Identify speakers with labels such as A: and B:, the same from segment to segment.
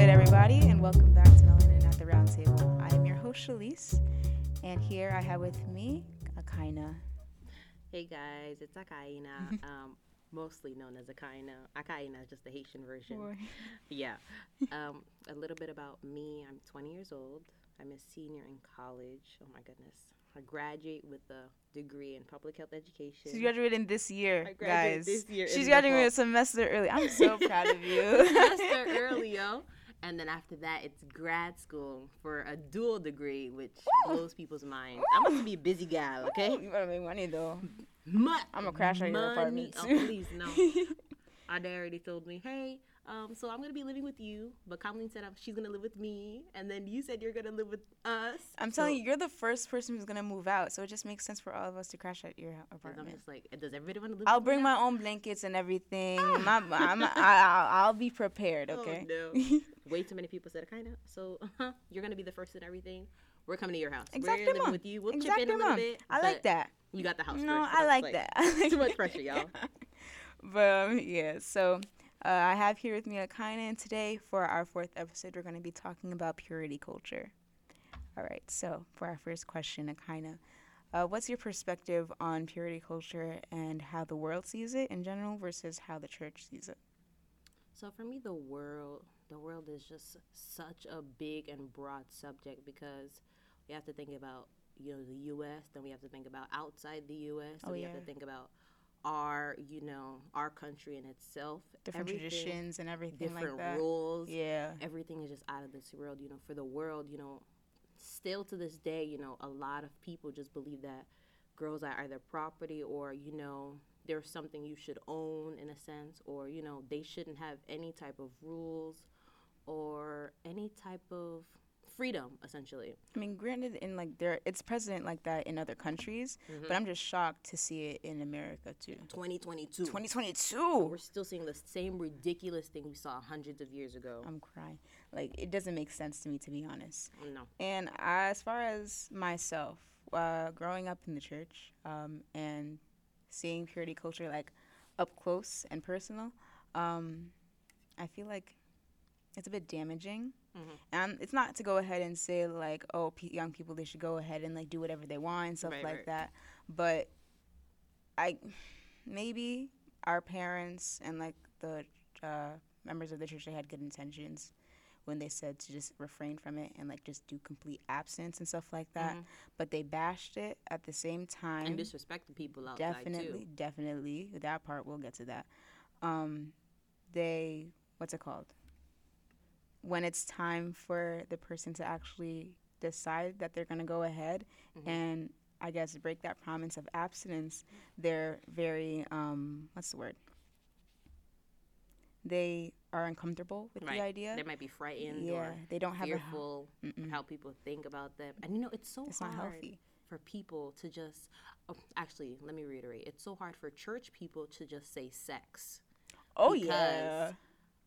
A: good, everybody, and welcome back to Melanin at the Roundtable. I am your host, Shalise, and here I have with me Akaina.
B: Hey guys, it's Akaina, um, mostly known as Akaina. Akaina is just the Haitian version. Yeah. Um, a little bit about me. I'm 20 years old. I'm a senior in college. Oh my goodness. I graduate with a degree in public health education.
A: She's graduating this year,
B: I
A: guys.
B: this year
A: She's graduating a semester early. I'm so proud of you.
B: semester early, yo. And then after that, it's grad school for a dual degree, which blows people's minds. I'm going to be a busy gal, okay?
A: You better make money though.
B: Mo-
A: I'ma crash at your apartment,
B: Oh, please, no. Ade already told me, hey, um, so I'm gonna be living with you, but Colleen said I'm, she's gonna live with me, and then you said you're gonna live with us.
A: I'm telling you, you're the first person who's gonna move out, so it just makes sense for all of us to crash at your apartment.
B: I'm just like, does everybody want to live?
A: I'll bring my own blankets and everything. my, I'm, I, I'll, I'll be prepared.
B: Oh,
A: Okay.
B: no. Way too many people said kind of. So uh you're gonna be the first in everything. We're coming to your house.
A: Exactly,
B: We're living
A: mom.
B: with you. We'll
A: exactly,
B: chip in a little
A: mom.
B: bit.
A: I like that.
B: You got the house.
A: No,
B: first, so
A: I
B: that's,
A: like that.
B: Too much pressure, y'all.
A: but um, yeah, so uh, I have here with me Akina, and today for our fourth episode, we're going to be talking about purity culture. All right, so for our first question, Akina, uh, what's your perspective on purity culture and how the world sees it in general versus how the church sees it?
B: So for me, the world, the world is just such a big and broad subject because we have to think about you know the U.S. Then we have to think about outside the U.S.
A: Oh,
B: and we have to think about our you know our country in itself,
A: Different traditions and everything
B: different
A: like that.
B: rules.
A: Yeah.
B: Everything is just out of this world. You know, for the world, you know, still to this day, you know, a lot of people just believe that girls are either property or you know there's something you should own in a sense or you know they shouldn't have any type of rules or any type of freedom essentially
A: I mean, granted, in like there, it's president like that in other countries,
B: Mm-hmm.
A: but I'm just shocked to see it in America too.
B: 2022
A: 2022.
B: we're still seeing the same ridiculous thing we saw hundreds of years ago
A: I'm crying. Like it doesn't make sense to me to be honest.
B: no
A: And as far as myself, uh, growing up in the church um, and seeing purity culture like up close and personal, um, I feel like it's a bit damaging.
B: Mhm.
A: And it's not to go ahead and say like, oh, pe young people they should go ahead and like do whatever they want and stuff
B: Right,
A: like
B: right.
A: that. But I maybe our parents and like the uh, members of the church they had good intentions when they said to just refrain from it and like just do complete absence and stuff like that.
B: Mhm.
A: But they bashed it at the same time.
B: and disrespecting people outside
A: definitely,
B: too
A: definitely that part. We'll get to that. Um, they what's it called? When it's time for the person to actually decide that they're gonna go ahead
B: Mhm.
A: and I guess break that promise of abstinence, they're very um, what's the word? They are uncomfortable with
B: Right.
A: the idea.
B: they might be frightened
A: yeah,
B: or
A: they don't have a.
B: fearful
A: Mm-mm.
B: how people think about them. And you know, it's so
A: It's
B: hard
A: not healthy.
B: for people to just. Oh, actually, let me reiterate. It's so hard for church people to just say sex.
A: Oh
B: because
A: yeah.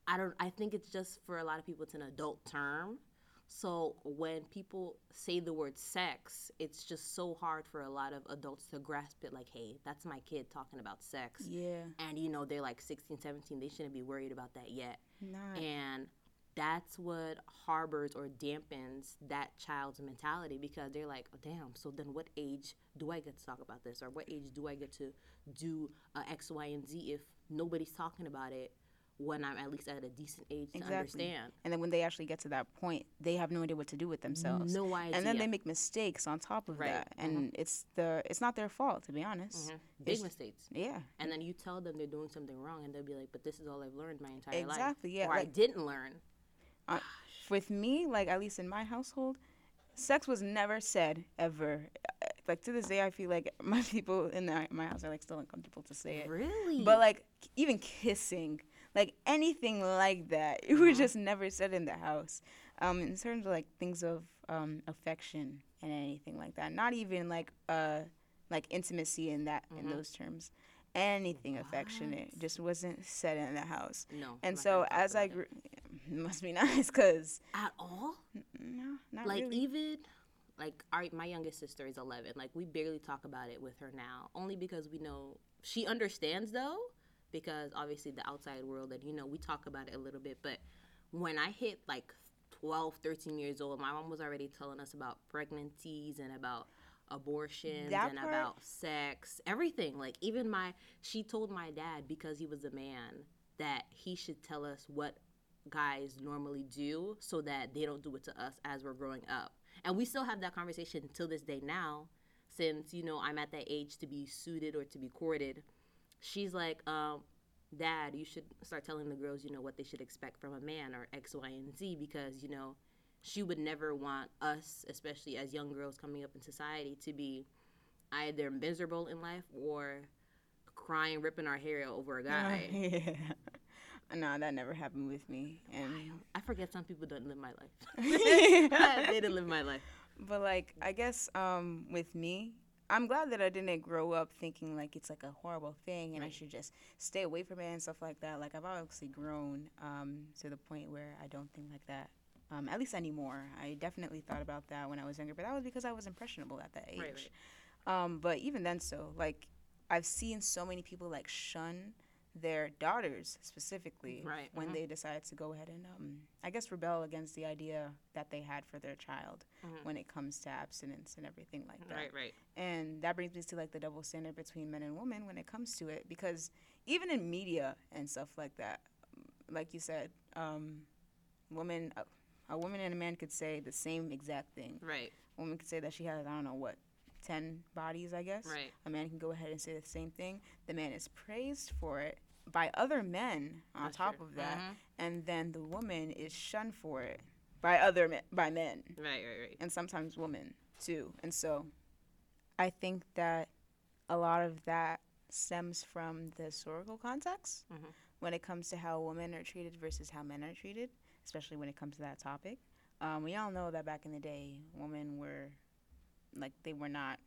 B: I don't. I think it's just for a lot of people, it's an adult term. So when people say the word sex, it's just so hard for a lot of adults to grasp it. Like, hey, that's my kid talking about sex.
A: Yeah.
B: And you know, they're like 16, 17. They shouldn't be worried about that yet
A: Not.
B: and that's what harbors or dampens that child's mentality because they're like oh, damn so then what age do i get to talk about this or what age do i get to do uh, x y and z if nobody's talking about it when i'm at least at a decent age to
A: Exactly.
B: understand
A: And then when they actually get to that point, they have no idea what to do with themselves.
B: no idea
A: and then they make mistakes on top of
B: Right.
A: that, and it's the it's not their fault to be honest.
B: Mhm. big
A: it's-
B: mistakes
A: Yeah,
B: and then you tell them they're doing something wrong and they'll be like but this is all i've learned my entire life
A: exactly. Yeah,
B: or i didn't learn
A: with me, like at least in my household, sex was never said ever. Uh, Like to this day, I feel like my people in the, my house are like still uncomfortable to say it.
B: really
A: But like even kissing, like anything like that, it was
B: Uh-huh.
A: just never said in the house. Um, in terms of like things of um, affection and anything like that, not even like uh, like intimacy in that in
B: Mhm.
A: those terms. Anything affectionate just wasn't said in the house.
B: no
A: And so as I grew, it must be nice because
B: at all
A: no, not
B: like
A: really.
B: even like our my youngest sister is 11 like we barely talk about it with her now only because we know she understands though because obviously the outside world and you know we talk about it a little bit but when I hit like 12, 13 years old, my mom was already telling us about pregnancies and about abortions
A: That
B: and
A: part-
B: about sex, everything. Like even my she told my dad because he was a man that he should tell us what guys normally do so that they don't do it to us as we're growing up. And we still have that conversation till this day now since you know I'm at that age to be suited or to be courted. She's like, um, Dad, you should start telling the girls, you know, what they should expect from a man or X, Y, and Z because, you know, she would never want us, especially as young girls coming up in society, to be either miserable in life or crying, ripping our hair out over a guy.
A: yeah. No, that never happened with me. And
B: I forget some people don't live my life. they didn't live my life.
A: but like I guess um with me, I'm glad that I didn't grow up thinking like it's like a horrible thing and I should just stay away from it and stuff like that. Like I've obviously grown um to the point where I don't think like that. Um, at least anymore. I definitely thought about that when I was younger, but that was because I was impressionable at that age.
B: Right, right.
A: Um, but even then, so like I've seen so many people like shun their daughters specifically
B: Right,
A: when
B: mhm.
A: they decide to go ahead and um, I guess rebel against the idea that they had for their child
B: Mhm.
A: when it comes to abstinence and everything like that.
B: Right, right.
A: And that brings me to like the double standard between men and women when it comes to it because even in media and stuff like that, like you said, um, woman, a, a woman and a man could say the same exact thing.
B: Right,
A: A woman could say that she has I don't know what, ten bodies, I guess.
B: right.
A: A man can go ahead and say the same thing. The man is praised for it by other men on
B: That's
A: top
B: true.
A: of that,
B: Mhm.
A: and then the woman is shunned for it by other men, by men
B: Right, right, right.
A: and sometimes women too. And so I think that a lot of that stems from the historical context
B: Mhm.
A: when it comes to how women are treated versus how men are treated, especially when it comes to that topic. Um, we all know that back in the day, women were like they were not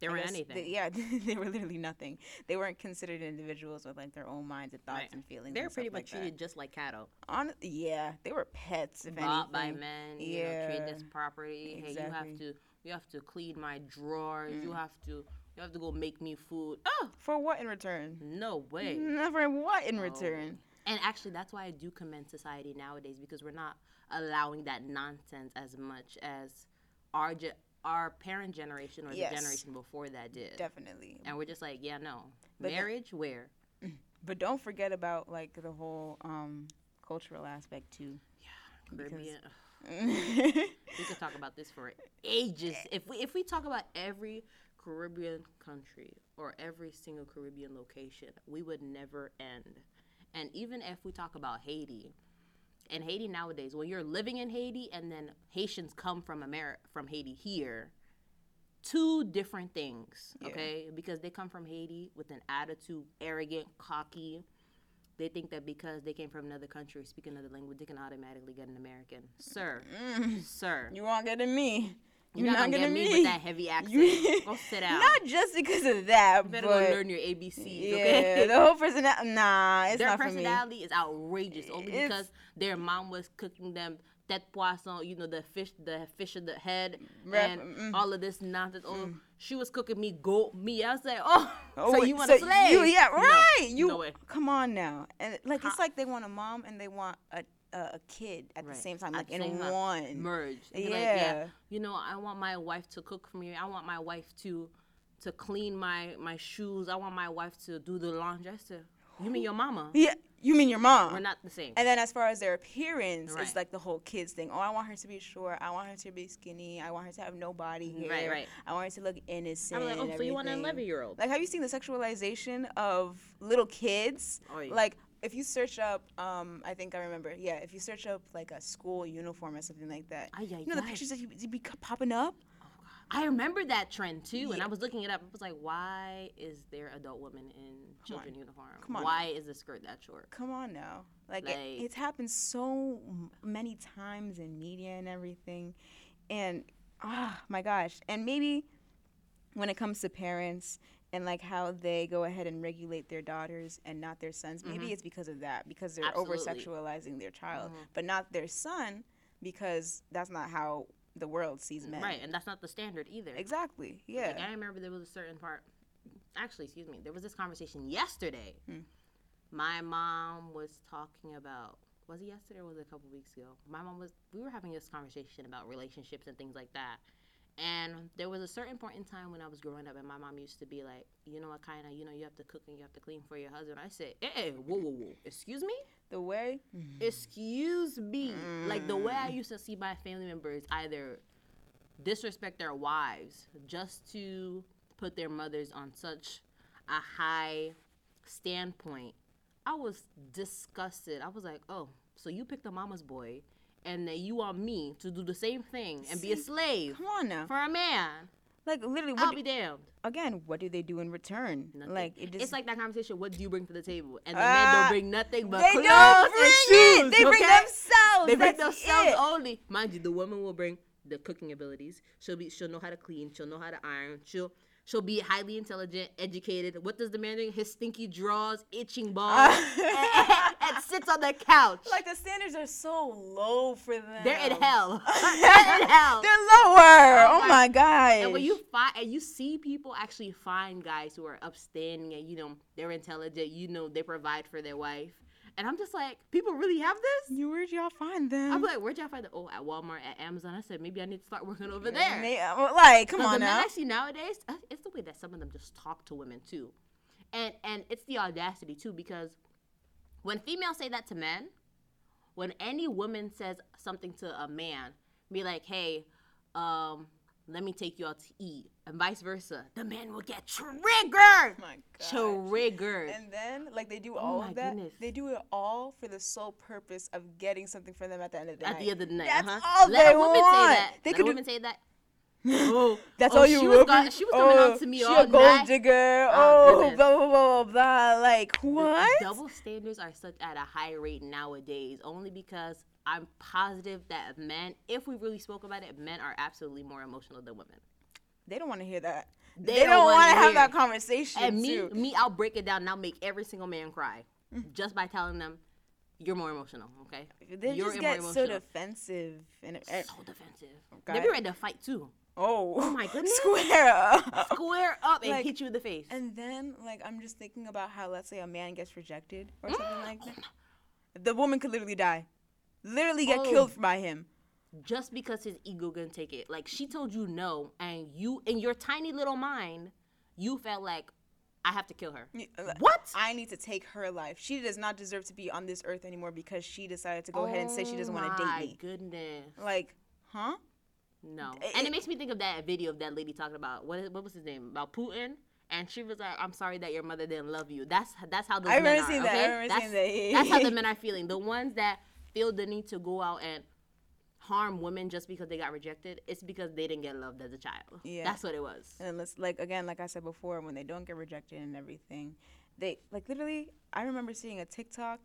B: They were anything.
A: They, yeah, they were literally nothing. They weren't considered individuals with like their own minds and thoughts
B: Right.
A: and feelings.
B: They're pretty much
A: like
B: treated just like cattle.
A: On, yeah, they were pets. If
B: bought by
A: anything.
B: men. You know, treat this
A: Yeah,
B: property. Hey, you have to you have to clean my drawers. You
A: Mm.
B: have to you have to go make me food. Oh,
A: For what in return?
B: no way.
A: Never what in
B: No.
A: return?
B: And actually, that's why I do commend society nowadays because we're not allowing that nonsense as much as our ge- our parent generation or
A: Yes.
B: the generation before that did.
A: Definitely.
B: And we're just like, yeah, no.
A: But
B: Marriage, where?
A: But don't forget about like the whole um, cultural aspect too. Because-
B: Caribbean.
A: yeah,
B: we could talk about this for ages. If we if we talk about every Caribbean country or every single Caribbean location, we would never end. And even if we talk about Haiti, and Haiti nowadays, when you're living in Haiti and then Haitians come from America from Haiti here, two different things,
A: Yeah.
B: okay? Because they come from Haiti with an attitude, arrogant, cocky. They think that because they came from another country, speak another language, they can automatically get an American. Sir, mm. sir,
A: you won't get me.
B: You're,
A: You're
B: not, gonna get
A: getting
B: me, with that heavy accent.
A: You-
B: Go sit down.
A: Not just because of that,
B: you better
A: but
B: go learn your ABCs,
A: yeah,
B: okay?
A: the whole personality. Nah, it's
B: their
A: not for me.
B: personality is outrageous only
A: It's-
B: because their mom was cooking them tête poisson, you know, the fish, the fish of the head,
A: Rep-
B: and
A: mm.
B: all of this nonsense. Oh, she was cooking me goat meat. I was like, oh,
A: Oh,
B: so you want a slave?
A: You, yeah,
B: No,
A: right. you
B: no
A: come on now, and like it's like they want a mom and they want a a, a kid at
B: Right.
A: the same time, like in one.
B: merge.
A: Yeah.
B: Like, yeah. You know, I want my wife to cook for me. I want my wife to to clean my my shoes. I want my wife to do the laundry. I said, you mean your mama?
A: Yeah, you mean your mom?
B: We're not the same.
A: And then as far as their appearance,
B: Right.
A: it's like the whole kids thing. Oh, I want her to be short. I want her to be skinny. I want her to have no body hair.
B: Right, right.
A: I want her to look innocent.
B: I'm like, oh,
A: and
B: so you want an 11 year old?
A: Like, have you seen the sexualization of little kids?
B: Oh, yeah.
A: Like, if you search up, um, I think I remember. Yeah, if you search up like a school uniform or something like that,
B: Ay, ay,
A: you know the
B: ay.
A: pictures that you, you be popping up.
B: I remember that trend too, and I was looking it up. I was like, why is there adult women in children uniform?
A: Come on
B: Why is the skirt that short?
A: Come on now, like,
B: Like-
A: it, it's happened so many times in media and everything, and ah, my gosh, and maybe when it comes to parents and like how they go ahead and regulate their daughters and not their sons, maybe it's because of that because they're over
B: Mm-hmm.
A: Sexualizing their child,
B: Mhm.
A: but not their son because that's not how the world sees men.
B: Right, and that's not the standard either.
A: Exactly. Yeah.
B: Like, I remember there was a certain part. Actually, excuse me. There was this conversation yesterday.
A: Hmm.
B: My mom was talking about was it yesterday or was it a couple weeks ago? My mom was we were having this conversation about relationships and things like that. And there was a certain point in time when I was growing up, and my mom used to be like, you know what, kind of, you know, you have to cook and you have to clean for your husband. I said, eh, eh, whoa, whoa, whoa, excuse me,
A: The way.
B: excuse me. Like the way I used to see my family members either disrespect their wives just to put their mothers on such a high standpoint. I was disgusted. I was like, oh, so you picked a mama's boy, and then you want me to do the same thing and be a slave
A: Come on now.
B: for a man?
A: Like literally, what?
B: I'll
A: what
B: be
A: do,
B: damned.
A: again? What do they do in return?
B: Nothing.
A: Like it just.
B: it's like that conversation. What do you bring to the table? And the
A: Ah,
B: men don't ah, bring nothing but
A: they
B: clothes
A: don't
B: and shoes.
A: it. They bring themselves.
B: They bring
A: That's
B: themselves
A: it.
B: only. Mind you, the woman will bring the cooking abilities. She'll be she'll know how to clean. She'll know how to iron. She'll she'll be highly intelligent, educated. What does the man do? His stinky drawers, itching balls, and, and- and sits on the couch.
A: Like the standards are so low for them.
B: They're in hell. They're in hell.
A: They're lower.
B: Oh
A: Oh,
B: my-
A: god.
B: And when you find and you see people actually find guys who are upstanding and you know they're intelligent, you know they provide for their wife, and I'm just like, people really have this.
A: you where'd y'all find them?
B: I'm like, where'd y'all find it? Oh, at Walmart, at Amazon. I said maybe I need to start working over there.
A: They- uh, like, come on
B: the men
A: now.
B: I see nowadays, uh, it's the way that some of them just talk to women too, and and it's the audacity too because when females say that to men, when any woman says something to a man, be like, hey, um, let me take you out to eat, and vice versa, the man will get triggered,
A: Oh my god.
B: triggered.
A: And then, like, they do
B: Oh
A: all
B: my
A: of that.
B: goodness.
A: They do it all for the sole purpose of getting something for them at the end of the
B: At
A: night.
B: At the end of the night,
A: That's
B: uh-huh.
A: all
B: Let
A: they
B: a woman
A: want.
B: say that.
A: They
B: Let
A: could
B: a
A: do-
B: woman say that. Oh,
A: That's
B: oh,
A: all you
B: she was,
A: will
B: go-
A: be-
B: she was coming
A: oh,
B: on to me
A: she
B: all
A: a gold
B: night.
A: digger.
B: Oh,
A: Oh, blah blah blah blah blah. Like
B: The
A: what?
B: double standards are such at a high rate nowadays, only because I'm positive that men, if we really spoke about it, men are absolutely more emotional than women.
A: They don't want to hear that.
B: They
A: They,
B: don't
A: don't
B: wanna
A: have that conversation
B: And me,
A: too.
B: me, I'll break it down and I'll make every single man cry just by telling them, "You're more emotional." Okay,
A: They
B: You're
A: just get so defensive and uh,
B: so defensive.
A: God.
B: They be ready to fight too.
A: Oh,
B: Oh my goodness.
A: square up.
B: Square up and
A: Like-
B: hit you in the face.
A: And then, like, I'm just thinking about how, let's say, a man gets rejected or
B: Mm.
A: something like that. The woman could literally die, literally get
B: Oh.
A: killed by him.
B: just because his ego couldn't take it. Like she told you no, and you in your tiny little mind, you felt like I have to kill her.
A: Y- uh,
B: What?
A: I need to take her life. She does not deserve to be on this earth anymore because she decided to go ahead and say she doesn't want to
B: date me.
A: Oh date me.
B: Goodness.
A: Like, huh?
B: No. And
A: it-
B: makes me think of that video of that lady talking about what is, what was his name about Putin, and she was like, "I'm sorry that your mother didn't love you." That's that's how those
A: I
B: men are.
A: that. I
B: okay?
A: remember
B: that's,
A: seeing that.
B: That's how the men are feeling. The ones that feel the need to go out and harm women just because they got rejected, it's because they didn't get loved as a child.
A: Yeah.
B: That's what it was.
A: And let's like again, like I said before, when they don't get rejected and everything, they like literally. I remember seeing a TikTok.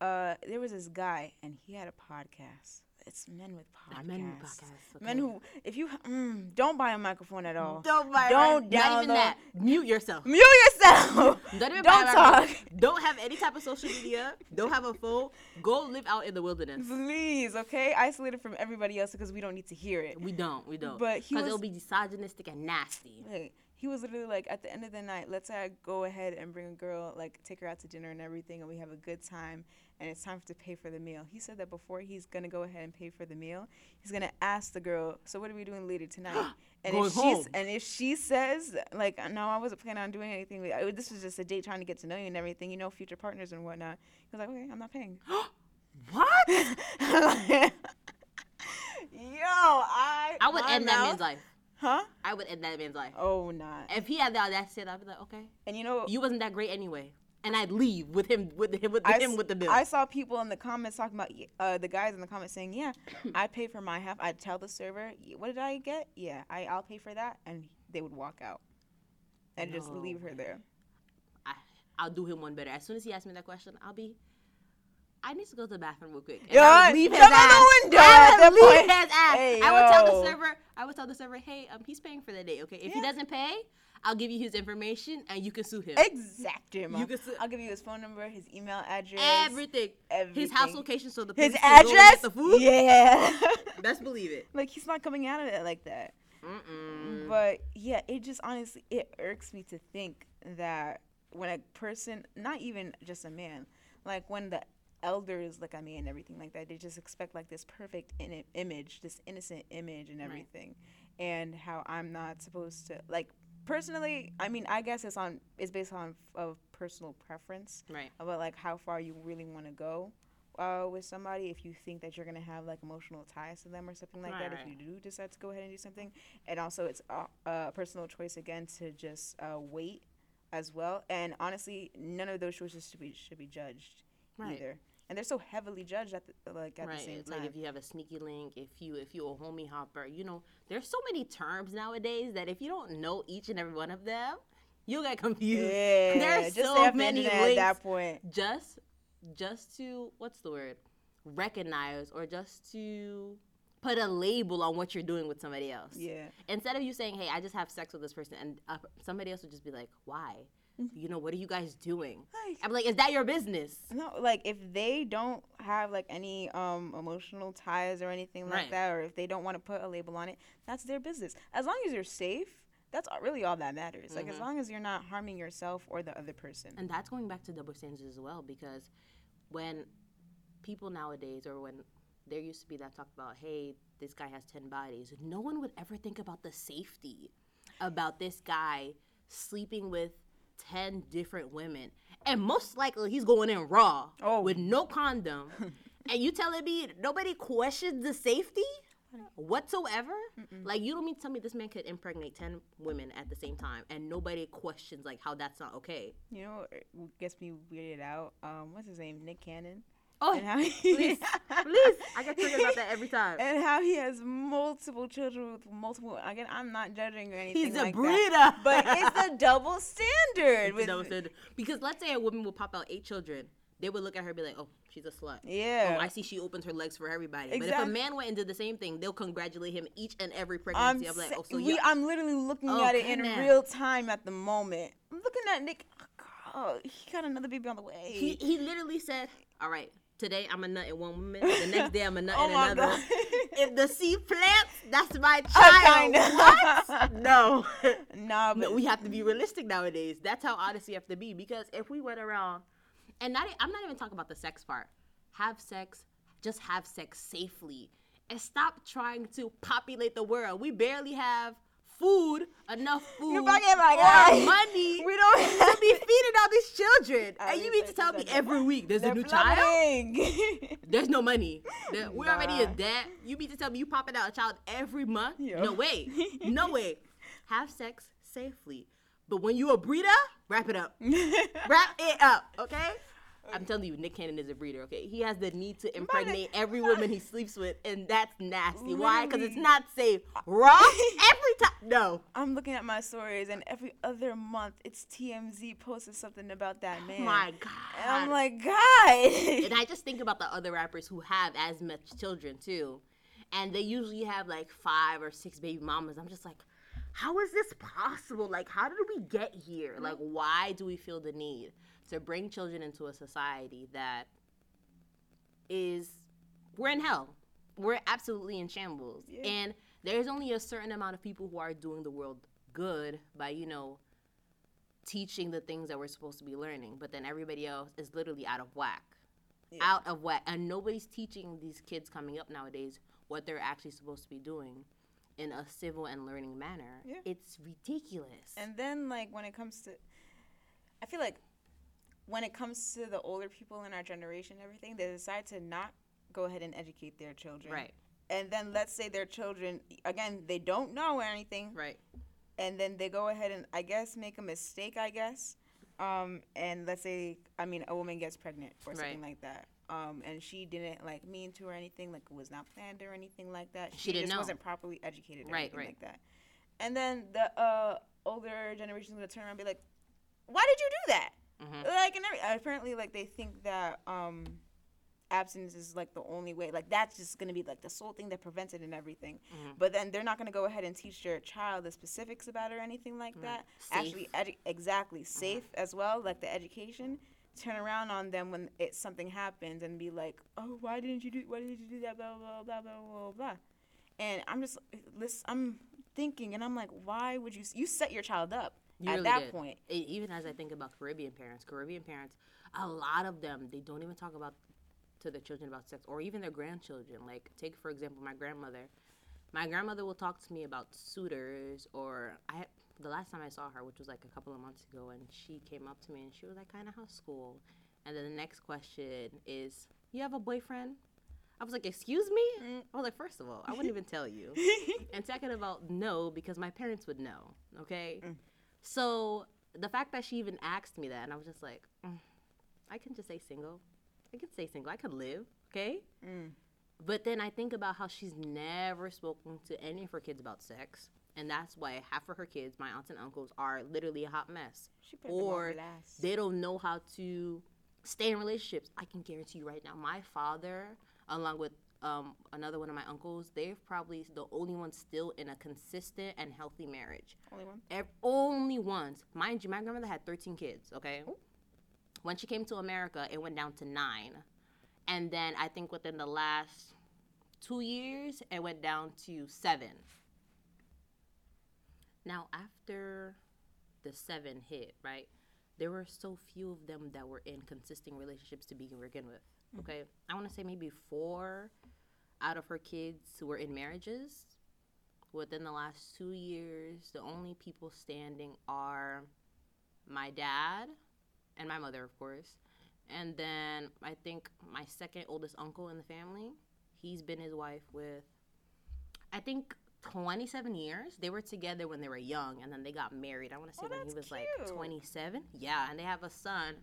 A: Uh, there was this guy and he had a podcast. It's men with podcasts.
B: Men with podcasts,
A: Men who, if you mm, don't buy a microphone at all,
B: Don't buy
A: Don't
B: Not even that. Mute yourself.
A: mute yourself.
B: Don't even
A: Don't
B: buy
A: talk.
B: Don't have any type of social media. Don't have a phone. Go live out in the wilderness.
A: Please, okay, isolated from everybody else because we don't need to hear it.
B: We don't. We don't.
A: But he
B: because it'll be misogynistic and nasty.
A: Like, he was literally like, at the end of the night, let's say I go ahead and bring a girl, like take her out to dinner and everything, and we have a good time, and it's time to pay for the meal. He said that before he's gonna go ahead and pay for the meal, he's gonna ask the girl, "So what are we doing later tonight?" And
B: Going
A: if she's
B: home.
A: and if she says like, "No, I wasn't planning on doing anything. I- This was just a date trying to get to know you and everything, you know, future partners and whatnot." He was like, "Okay, I'm not paying."
B: What?
A: Yo, I
B: I would end that man's life.
A: Huh?
B: I would end that man's life.
A: Oh, not.
B: If he had the audacity, I'd be like, okay,
A: And you know,
B: you wasn't that great anyway, and I'd leave with him with him with
A: I
B: him with the bill.
A: I saw people in the comments talking about uh, the guys in the comments saying, "Yeah, I pay for my half. I tell the server, what did I get? Yeah, I I'll pay for that," and they would walk out and just leave her there.
B: I, I'll do him one better. As soon as he asks me that question, I'll be. I need to go to the bathroom real quick. And I would leave his ass.
A: the window
B: I would leave
A: point.
B: his ass.
A: Hey,
B: I would tell the server. I would tell the server, hey, um, he's paying for the day. Okay, if he doesn't pay, I'll give you his information and you can sue him.
A: Exactly.
B: You can s-
A: I'll give you his phone number, his email address,
B: Everything. His house location, so the
A: his
B: police can go and get
A: address.
B: the food.
A: Yeah.
B: Best believe it.
A: like he's not coming out of it like that.
B: Mm-mm.
A: But yeah, it just honestly it irks me to think that when a person, not even just a man, like when the elders look at me and everything like that. They just expect like this perfect in- image, this innocent image and
B: Right.
A: everything, and how I'm not supposed to like. Personally, I mean, I guess it's on it's based on of personal preference
B: Right.
A: about like how far you really want to go uh, with somebody. If you think that you're gonna have like emotional ties to them or something like
B: Right,
A: that, if you do decide to go ahead and do something, and also it's a, a personal choice again to just uh, wait as well. And honestly, none of those choices should be should be judged
B: Right.
A: either. And they're so heavily judged at the, like at
B: right.
A: the same
B: It's
A: time.
B: like if you have a sneaky link, if you if you a homie hopper, you know, there's so many terms nowadays that if you don't know each and every one of them, you'll get confused.
A: yeah,
B: There's so
A: stay off the
B: many
A: internet at that point.
B: just just to what's the word recognize or just to put a label on what you're doing with somebody else
A: Yeah,
B: instead of you saying hey i just have sex with this person and uh, somebody else would just be like why you know what are you guys doing
A: Like-
B: i'm like is that your business
A: No, like if they don't have like any um emotional ties or anything like
B: Right.
A: that, or if they don't want to put a label on it, that's their business. As long as you're safe, that's really all that matters. Like as
B: Mhm.
A: long as you're not harming yourself or the other person.
B: and that's going back to double standards as well because when people nowadays or when there used to be that talk about hey this guy has 10 bodies no one would ever think about the safety about this guy sleeping with 10 different women and most likely he's going in raw
A: Oh.
B: with no condom and you telling me nobody questions the safety whatsoever like you don't mean to tell me this man could impregnate 10 women at the same time and nobody questions like how that's not okay
A: You know, what gets me weirded out. Um, what's his name? Nick Cannon.
B: Oh,
A: and how he,
B: please, please. I get triggered about that every time.
A: and how he has multiple children with multiple. Again, I'm not judging or anything
B: He's a
A: like
B: breeder.
A: that, but it's a double standard.
B: It's
A: with,
B: double standard. Because let's say a woman will pop out eight children. They would look at her and be like, oh, she's a slut.
A: yeah,
B: Oh, I see she opens her legs for everybody. Exactly. But if a man went and did the same thing, they'll congratulate him each and every
A: I'm,
B: pregnancy. I'm, like, oh, so
A: we, I'm literally looking
B: Oh,
A: at it in real time at the moment. I'm looking at Nick. Oh, he got another baby on the way.
B: he, he literally said, all right, today I'm a nut in one woman. The next day I'm a nut
A: oh
B: in another.
A: god.
B: If the seed plants, that's my child. What? No.
A: nah, but
B: No, we have to be realistic nowadays. That's how honest you have to be. Because if we went around, and not, I'm not even talking about the sex part. Have sex, just have sex safely, and stop trying to populate the world. We barely have food, enough food,
A: You're fucking my guy.
B: money
A: we don't have
B: to be feeding all these children.
A: At
B: and you mean to tell me every week there's a new child? There's no money. There- We're already in debt. You mean to tell me you popping out a child every month?
A: Yo.
B: No way. No way. Have sex safely. But when you a breeder, wrap it up. Wrap it up, okay? I'm telling you, Nick Cannon is a breeder, okay? He has the need to impregnate every woman he sleeps with, and that's nasty. Why? Because it's not safe. Raw every time. No.
A: I'm looking at my stories, and every other month, it's TMZ posted something about that oh man.
B: My God.
A: And I'm like, God.
B: and I just think about the other rappers who have as much children too, and they usually have like five or six baby mamas. I'm just like, how is this possible? Like, how did we get here? Mm-hmm. Like, why do we feel the need to bring children into a society that is we're in hell? We're absolutely in shambles,
A: Yeah.
B: and there's only a certain amount of people who are doing the world good by you know teaching the things that we're supposed to be learning, but then everybody else is literally out of whack.
A: Yeah.
B: Out of whack. And nobody's teaching these kids coming up nowadays what they're actually supposed to be doing in a civil and learning manner.
A: Yeah.
B: It's ridiculous.
A: And then like when it comes to I feel like when it comes to the older people in our generation and everything, they decide to not go ahead and educate their children.
B: right,
A: And then let's say their children again, they don't know anything
B: right.
A: and then they go ahead and I guess make a mistake, I guess. Um, and let's say I mean a woman gets pregnant or something
B: Right.
A: like that. Um, and she didn't like mean to or anything, like it was not planned or anything like that.
B: She didn't
A: just
B: know.
A: wasn't properly educated or
B: Right,
A: anything
B: right.
A: like that. And then the uh, older generation's gonna turn around and be like, "Why did you do that?"
B: Mhm.
A: Like, and every, apparently, like they think that um, abstinence is like the only way. Like that's just gonna be like the sole thing that prevents it and everything.
B: Mhm.
A: But then they're not gonna go ahead and teach their child the specifics about it or anything like
B: Right.
A: that.
B: Safe. Mm-hmm.
A: Actually, edu- exactly safe as well. Like the education. Turn around on them when it something happens and be like, "Oh, why didn't you do? Why did you do that?" Blah blah blah blah blah blah. And I'm just, listen, I'm thinking, and I'm like, why would you? You set your child up
B: You
A: at
B: really
A: that
B: did.
A: point.
B: Even as I think about Caribbean parents, Caribbean parents, a lot of them they don't even talk about to their children about sex or even their grandchildren. Like, take for example my grandmother. My grandmother will talk to me about suitors, or I. The last time I saw her, which was like a couple of months ago, and she came up to me and she was like, "Kind of how's school?" And then the next question is, "You have a boyfriend?" I was like, "Excuse me?"
A: Mm.
B: I was like, first of all, I wouldn't even tell you." and second of all, no, because my parents would know. Okay,
A: Mm.
B: So the fact that she even asked me that, and I was just like, mm, I can just say single. I can say single. I could live. Okay.
A: Mm.
B: But then I think about how she's never spoken to any of her kids about sex. And that's why half of her kids, my aunts and uncles, are literally a hot mess.
A: She put them on
B: Or. They don't know how to stay in relationships. I can guarantee you right now, my father, along with um, another one of my uncles, they're probably the only ones still in a consistent and healthy marriage.
A: Only one.
B: Ev- only ones. Mind you, my grandmother had 13 kids, okay? When she came to America, it went down to nine. And then I think within the last two years, it went down to seven. Now, after the seven hit, right, there were so few of them that were in consistent relationships to begin begin with. Okay, I want to say maybe four out of her kids who were in marriages. Within the last two years, the only people standing are my dad and my mother, of course, and then I think my second oldest uncle in the family. He's been his wife with, I think, 27 years. They were together when they were young, and then they got married. I want to say
A: Oh,
B: when he was like 27. Yeah, and they have a son.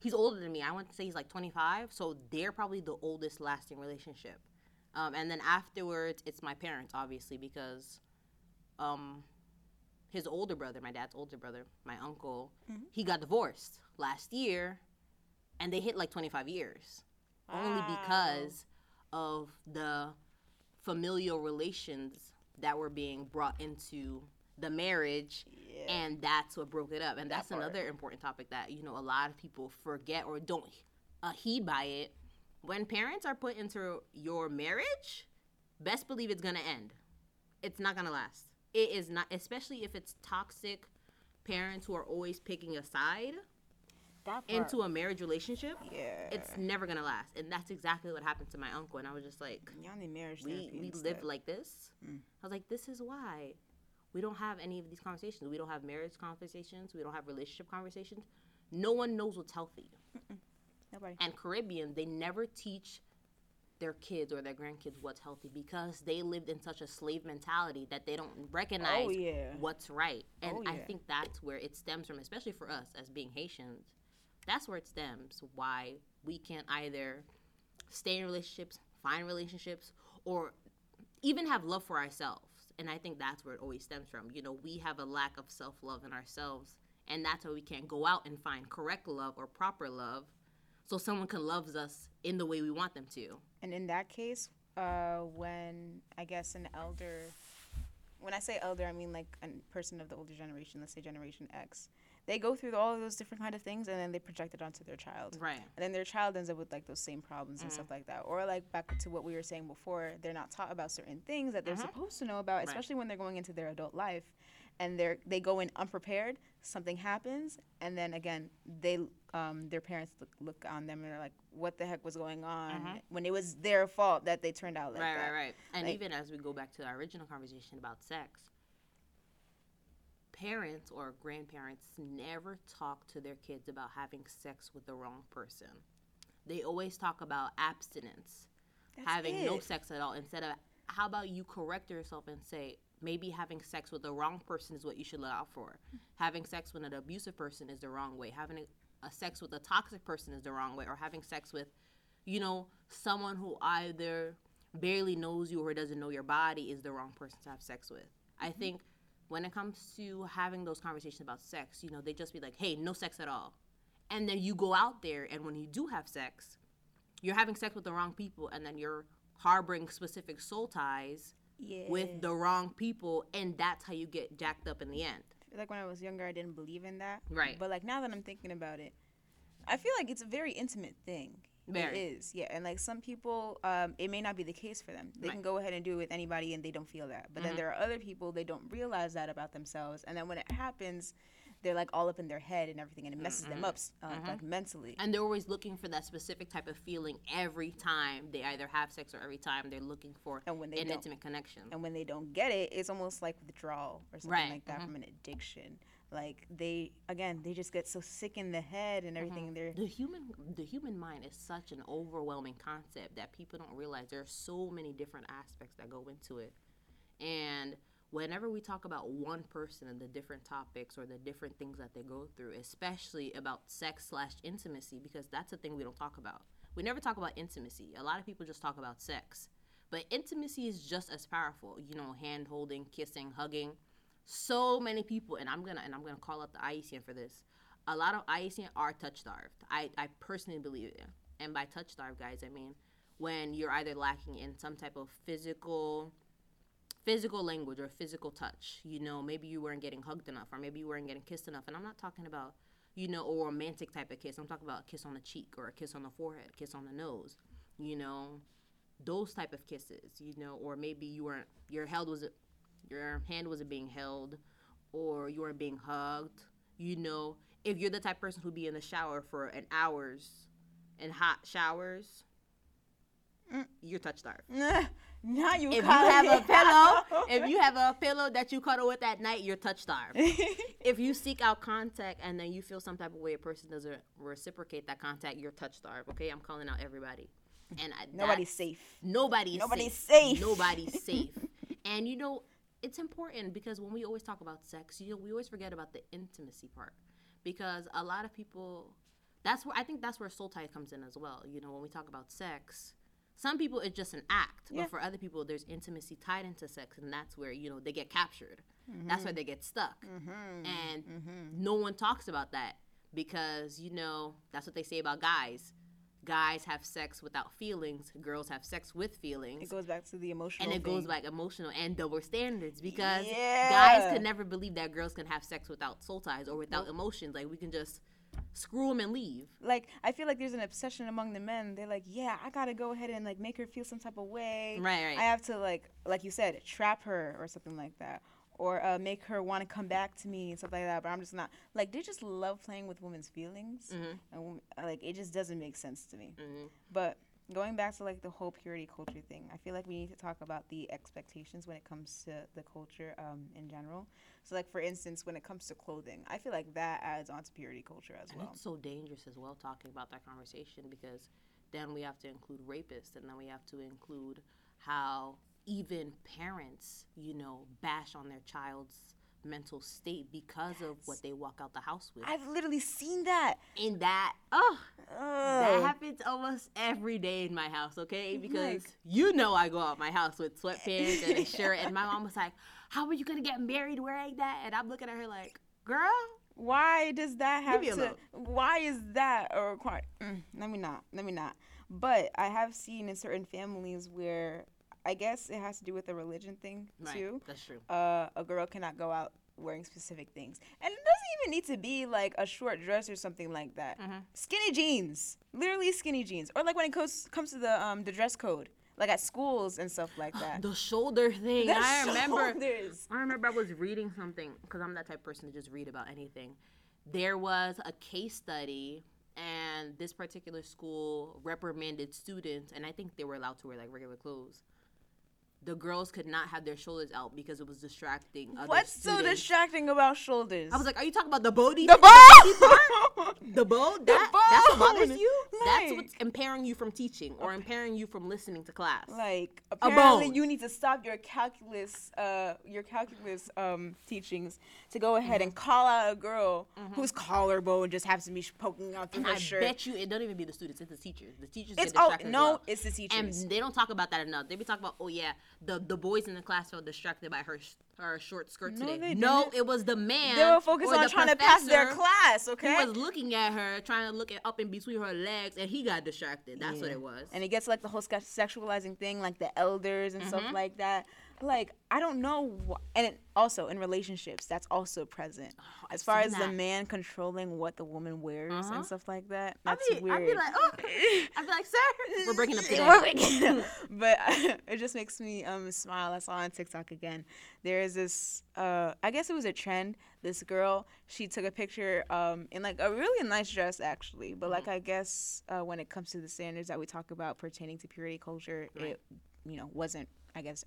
B: He's older than me. I want to say he's like 25. So they're probably the oldest lasting relationship. Um, and then afterwards, it's my parents, obviously, because um, his older brother, my dad's older brother, my uncle,
A: Mhm.
B: he got divorced last year, and they hit like 25 years only because of the familial relations that were being brought into the marriage
A: Yeah.
B: and that's what broke it up and
A: That
B: that's
A: part.
B: another important topic that you know a lot of people forget or don't uh, heed by it when parents are put into your marriage best believe it's gonna end. It's not gonna last. It is not especially if it's toxic parents who are always picking a side into a marriage relationship
A: yeah.
B: it's never gonna last. And that's exactly what happened to my uncle and i was just like
A: y'all need marriage
B: we we like this.
A: Mm.
B: i was like this is why we don't have any of these conversations. We don't have marriage conversations. We don't have relationship conversations. No one knows what's healthy
A: nobody.
B: and caribbean they never teach their kids or their grandkids what's healthy because they lived in such a slave mentality that they don't recognize
A: Oh yeah.
B: what's right. Oh, and
A: Oh,
B: I think that's where it stems from, especially for us as being Haitians. That's where it stems. Why we can't either stay in relationships, find relationships, or even have love for ourselves. And I think that's where it always stems from. You know, we have a lack of self love in ourselves. And that's why we can't go out and find correct love or proper love so someone can love us in the way we want them to.
A: And in that case, uh, when I guess an elder, when I say elder, I mean like a person of the older generation, let's say Generation X, they go through all of those different kind of things and then they project it onto their child.
B: Right.
A: And then their child ends up with like those same problems and stuff like that. Or like back to what we were saying before, they're not taught about certain things that they're
B: Mhm.
A: supposed to know about,
B: Right.
A: especially when they're going into their adult life. And they're they go in unprepared, something happens, and then again they um, their parents look, look on them and they're like, "What the heck was going on?"
B: Mhm.
A: When it was their fault that they turned out like
B: right,
A: that.
B: right, right. And
A: Like-
B: even as we go back to our original conversation about sex, parents or grandparents never talk to their kids about having sex with the wrong person. They always talk about abstinence,
A: That's
B: having no sex at all, instead of how about you correct yourself and say, maybe having sex with the wrong person is what you should look out for. Having sex with an abusive person is the wrong way. Having a, a sex with a toxic person is the wrong way. Or having sex with, you know, someone who either barely knows you or doesn't know your body is the wrong person to have sex with. I mm-hmm. think when it comes to having those conversations about sex, you know, they just be like, hey, no sex at all. And then you go out there, and when you do have sex, you're having sex with the wrong people, and then you're harboring specific soul ties
A: Yeah.
B: with the wrong people, and that's how you get jacked up in the end.
A: Like when I was younger, I didn't believe in that.
B: Right.
A: But like now that I'm thinking about it, I feel like it's a very intimate thing.
B: Very.
A: It is, yeah. And like some people, um, it may not be the case for them. They
B: Right.
A: can go ahead and do it with anybody, and they don't feel that. But
B: Mhm.
A: then there are other people they don't realize that about themselves, and then when it happens, they're like all up in their head and everything, and it messes them up uh, like mentally.
B: and they're always looking for that specific type of feeling every time they either have sex or every time they're looking for
A: And when they
B: an intimate connection.
A: and when they don't get it, it's almost like withdrawal or something
B: Right,
A: like that mm-hmm. from an addiction. Like they again, they just get so sick in the head and everything. and They're
B: the human the human mind is such an overwhelming concept that people don't realize there are so many different aspects that go into it and whenever we talk about one person and the different topics or the different things that they go through especially about sex slash intimacy because that's a thing we don't talk about. We never talk about intimacy. A lot of people just talk about sex. But intimacy is just as powerful you know hand holding kissing hugging. So many people and i'm gonna and i'm gonna call out the IECN for this. A lot of IECN are touch starved i i personally believe it. And by touch starved guys i mean when you're either lacking in some type of physical physical language or physical touch you know maybe you weren't getting hugged enough or maybe you weren't getting kissed enough. And i'm not talking about you know a romantic type of kiss. I'm talking about a kiss on the cheek or a kiss on the forehead a kiss on the nose you know those type of kisses you know or maybe you weren't your held was your hand wasn't being held or you weren't being hugged you know. If you're the type of person who'd be in the shower for an hours in hot showers mm. you're touch starved
A: not you.
B: if you have a pillow
A: out.
B: if you have a pillow that you cuddle with at night you're touch starved if you seek out contact and then you feel some type of way a person doesn't reciprocate that contact you're touch starved okay i'm calling out everybody and I,
A: nobody's safe.
B: Nobody's
A: Nobody's
B: safe.
A: safe.
B: Nobody's safe. And you know, it's important because when we always talk about sex, you know, we always forget about the intimacy part. Because a lot of people that's where I think that's where soul tie comes in as well. You know, when we talk about sex, some people it's just an act,
A: Yeah.
B: but for other people there's intimacy tied into sex and that's where, you know, they get captured. That's where mm-hmm. they get stuck. Mm-hmm. And mm-hmm. no one talks about that because, you know, that's what they say about guys. Guys have sex without feelings, girls have sex with feelings
A: It goes back to the emotional.
B: and it goes back emotional and double standards because
A: Yeah.
B: guys can never believe that girls can have sex without soul ties or without emotions. Like we can just screw them and leave.
A: like I feel like there's an obsession among the men. They're like, yeah, I gotta go ahead and like make her feel some type of way.
B: Right, right.
A: I have to like, like you said, trap her or something like that, or uh, make her want to come back to me and stuff like that. But I'm just not like they just love playing with women's feelings,
B: Mm-hmm.
A: and like it just doesn't make sense to me. But going back to like the whole purity culture thing, I feel like we need to talk about the expectations when it comes to the culture um, in general. So, like for instance, when it comes to clothing, I feel like that adds on to purity culture as
B: And
A: well.
B: it's so dangerous as well talking about that conversation because then we have to include rapists and then we have to include how even parents, you know, bash on their child's mental state because of what they walk out the house with.
A: I've literally seen that.
B: in that, oh, that happens almost every day in my house, okay? Because
A: Like-
B: you know I go out my house with sweatpants and a shirt, and my mom was like, "How are you gonna get married wearing that?" And I'm looking at her like, "Girl,
A: Why does that have to? Why is that a requirement? Mm, let me not. Let me not. But I have seen in certain families where I guess it has to do with the religion thing
B: right?
A: too.
B: That's true.
A: Uh, a girl cannot go out wearing specific things, and it doesn't even need to be like a short dress or something like that.
B: Mm-hmm.
A: Skinny jeans, literally skinny jeans, or like when it comes comes to the um the dress code, like at schools and stuff like that.
B: The shoulder thing.
A: The
B: I remember.
A: shoulders.
B: I remember I was reading something because I'm that type of person to just read about anything. There was a case study, and this particular school reprimanded students, and I think they were allowed to wear like regular clothes. The girls could not have their shoulders out because it was distracting. Other
A: What's so distracting about shoulders?
B: I was like, "Are you talking about the body?
A: the ball.
B: The bone? That, that's what bothers you? That's what's impairing you from teaching or impairing you from listening to class.
A: like apparently you need to stop your calculus uh your calculus um teachings to go ahead
B: Mm-hmm.
A: and call out a girl whose collarbone just happens to be poking out through
B: And
A: her
B: I
A: shirt.
B: bet you it don't even be the students, it's the teachers. The teachers
A: it's
B: get
A: oh no,
B: well.
A: it's the teachers.
B: And they don't talk about that enough. They be talking about, oh yeah, the the boys in the class felt distracted by her her short skirt
A: No,
B: today. no, it was the man.
A: they were focused on trying to pass their class,
B: Okay,
A: okay?
B: was looking at her, trying to look at up in between her legs, and he got distracted. That's what it was.
A: And it gets like the whole sexualizing thing, like the elders and
B: Mm-hmm.
A: stuff like that. Like I don't know, wh- and it, also in relationships, that's also present.
B: Oh,
A: as far as the man controlling what the woman wears
B: Uh-huh.
A: and stuff like that,
B: I'd
A: that's
B: be,
A: weird.
B: I'd be like, oh, I'd be like, sir, we're breaking up today.
A: We're breaking up. but it just makes me um smile. I saw on TikTok again. There is this uh I guess it was a trend. This girl, she took a picture um in like a really nice dress actually, but
B: Mm-hmm.
A: like I guess uh, when it comes to the standards that we talk about pertaining to purity culture,
B: Right.
A: it you know wasn't I guess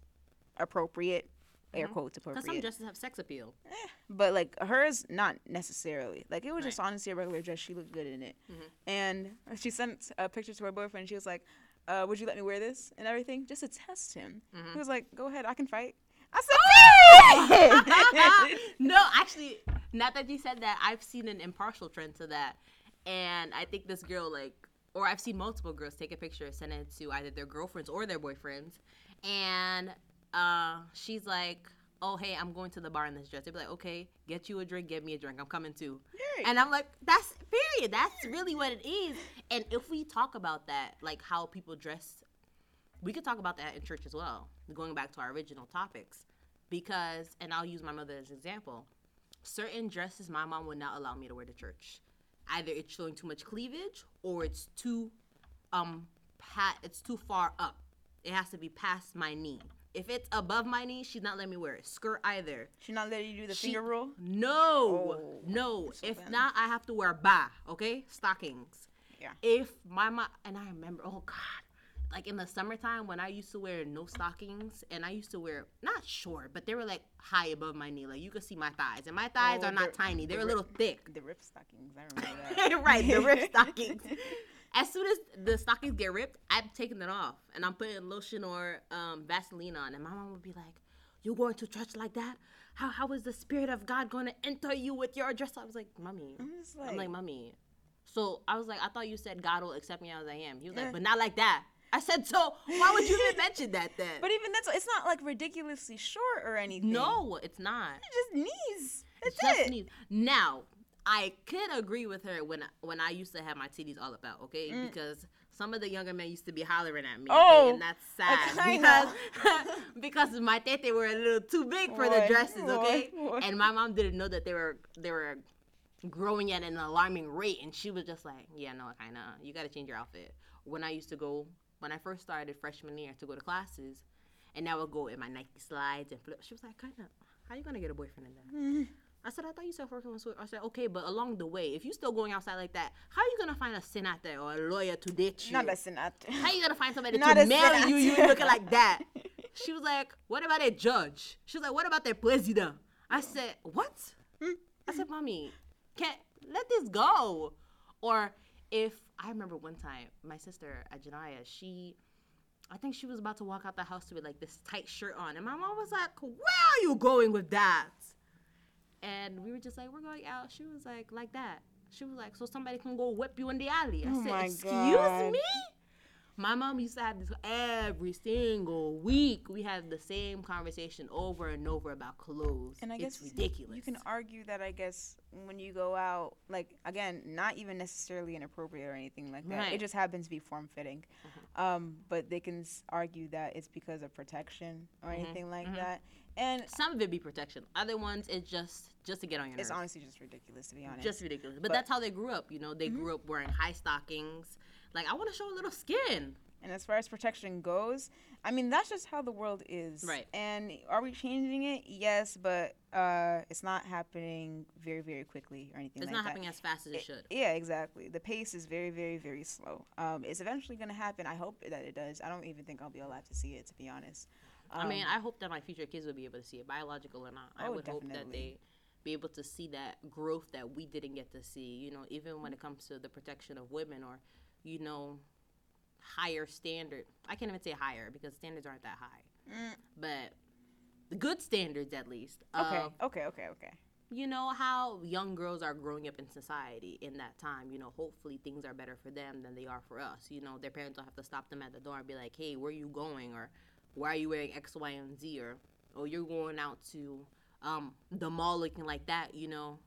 A: appropriate. Air
B: Mhm.
A: quotes
B: Because some
A: appropriate,
B: dresses have sex appeal.
A: but like hers, not necessarily. Like it was
B: Right.
A: just honestly a regular dress. She looked good in it,
B: Mhm.
A: and she sent a picture to her boyfriend. She was like, uh, "Would you let me wear this and everything just to test him?"
B: Mhm.
A: He was like, "Go ahead, I can fight." I said,
B: no, actually, not that you said that, I've seen an impartial trend to that. And I think this girl, like, or I've seen multiple girls take a picture, send it to either their girlfriends or their boyfriends. And uh, she's like, oh, hey, I'm going to the bar in this dress. They'd be like, okay, get you a drink, get me a drink. I'm coming too.
A: Right.
B: And I'm like, that's period. That's really what it is. And if we talk about that, like how people dress, we could talk about that in church as well. Going back to our original topics, because and I'll use my mother as an example. Certain dresses my mom would not allow me to wear to church. Either it's showing too much cleavage or it's too um pat it's too far up. It has to be past my knee. If it's above my knee, she's not letting me wear it. Skirt either.
A: She not letting you do the
B: She-
A: finger roll.
B: No,
A: Oh,
B: no.
A: so
B: if
A: then-
B: not, I have to wear ba. Okay, stockings.
A: Yeah.
B: If my mom and I remember, oh god, like in the summertime when I used to wear no stockings and I used to wear not short, but they were like high above my knee, like you could see my thighs, and my thighs
A: Oh,
B: are not tiny; they're
A: the
B: a little thick.
A: The rip stockings. I remember that.
B: right, the ripped stockings. As soon as the stockings get ripped, I'm taking it off and I'm putting lotion or um, Vaseline on. And my mom would be like, "You going to church like that? How how is the spirit of God going to enter you with your dress?" I was like, "Mommy."
A: I'm just
B: I'm
A: like,
B: like, "Mommy." So I was like, "I thought you said God will accept me as I am." He was like, "But not like that." I said, "So why would you even mention that then?"
A: but even that's it's not like ridiculously short or anything.
B: no, it's not.
A: It's just knees. That's
B: just
A: it.
B: knees. Now, I could agree with her when when I used to have my titties all about, okay?
A: Mm.
B: Because some of the younger men used to be hollering at me,
A: Oh,
B: okay? and that's sad because because my tete were a little too big for the
A: Boy,
B: dresses,
A: boy,
B: okay?
A: boy.
B: And my mom didn't know that they were they were growing at an alarming rate, and she was just like, "Yeah, no, kind of. You got to change your outfit." When I used to go, when I first started freshman year to go to classes, and I would go in my Nike slides and flip. She was like, "Kind of, how are you gonna get a boyfriend in that?" I said, I thought you said working with sweat. I said, okay, but along the way, if you're still going outside like that, how are you gonna find a senator or a lawyer to date you?
A: Not a senator.
B: how are you gonna find somebody
A: Not
B: to marry you? You looking like that? She was like, what about a judge? She was like, what about the president? I said, what? Hmm? I said, mommy, can't let this go. Or if I remember one time, my sister Ajanaya, she. I think she was about to walk out the house with like this tight shirt on, and my mom was like, "Where are you going with that?" And we were just like, "We're going out." She was like, "Like that." She was like, "So somebody can go whip you in the alley." I
A: Oh
B: said, "Excuse
A: God.
B: me." My mom used to have this every single week. We had the same conversation over and over about clothes.
A: And I
B: it's
A: guess
B: ridiculous.
A: You can argue that I guess when you go out, like again, not even necessarily inappropriate or anything like that. It
B: Right. Mm-hmm.
A: just happens to be form fitting. Um, but they can argue that it's because of protection or
B: Mm-hmm.
A: anything like that. And
B: Some of it be protection. Other ones, it's just just to get on your Nerves.
A: it's honestly just ridiculous to be honest.
B: just ridiculous. But,
A: But-
B: that's how they grew up. You know, they grew up wearing high stockings. Like I want to show a little skin.
A: And as far as protection goes, I mean that's just how the world is.
B: Right.
A: And are we changing it? Yes, but uh, it's not happening very, very quickly or anything
B: It's
A: like
B: not
A: that.
B: happening as fast as it,
A: It-
B: should.
A: Yeah, exactly. The pace is very, very, very slow. Um, it's eventually gonna happen. I hope that it does. I don't even think I'll be alive to see it, to be honest.
B: I mean,
A: Um,
B: I hope that my future kids will be able to see it, biological or not. I
A: Oh,
B: would hope that they be able to see that growth that we didn't get to see. You know, even when it comes to the protection of women or, you know, higher standard. I can't even say higher because standards aren't that high,
A: Mm,
B: but the good standards at least.
A: okay, okay, okay, okay.
B: you know how young girls are growing up in society in that time you know hopefully things are better for them than they are for us you know their parents don't have to stop them at the door and be like hey where are you going or why are you wearing x y and z or oh you're going out to um, the mall looking like that you know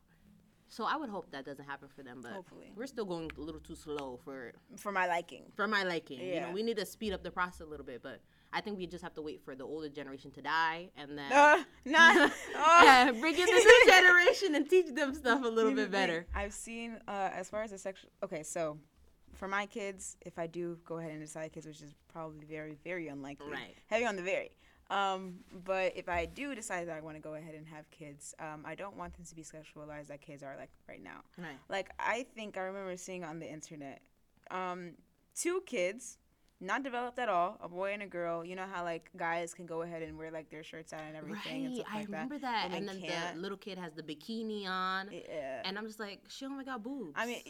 B: So I would hope that doesn't happen for them, but
A: Hopefully.
B: we're still going a little too slow for
A: For my liking.
B: for my liking. You
A: Yeah.
B: know, we need to speed up the process a little bit, but I think we just have to wait for the older generation to die and then
A: Uh, nah. oh.
B: yeah, bring in the new generation and teach them stuff a little bit better.
A: I've seen uh, as far as the sexual. Okay, so for my kids, if I do go ahead and decide kids, which is probably very, very unlikely,
B: Right.
A: heavy on the very. Um, but if I do decide that I want to go ahead and have kids, um, I don't want them to be sexualized like kids are like right now.
B: Right.
A: Like I think I remember seeing on the internet, um, two kids, not developed at all, a boy and a girl. You know how like guys can go ahead and wear like their shirts out and everything and
B: Right,
A: stuff
B: I
A: like
B: remember
A: that.
B: that. And
A: Women
B: then
A: can't.
B: the little kid has the bikini on,
A: Yeah.
B: and I'm just like, she only got boobs.
A: I mean,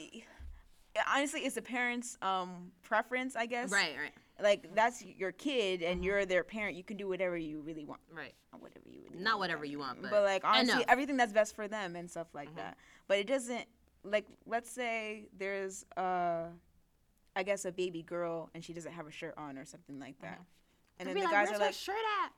A: honestly, it's a parent's um preference, I guess.
B: right, right,
A: Like that's your kid, and you're their parent. You can do whatever you really want.
B: right.
A: Not whatever you really
B: Not
A: want,
B: whatever you want, but,
A: But, like honestly, everything that's best for them and stuff like
B: Mhm.
A: that. But it doesn't like let's say there's uh I guess a baby girl and she doesn't have a shirt on or something like that. And
B: They'd
A: then
B: be
A: the
B: like,
A: guys are like,
B: shirt at?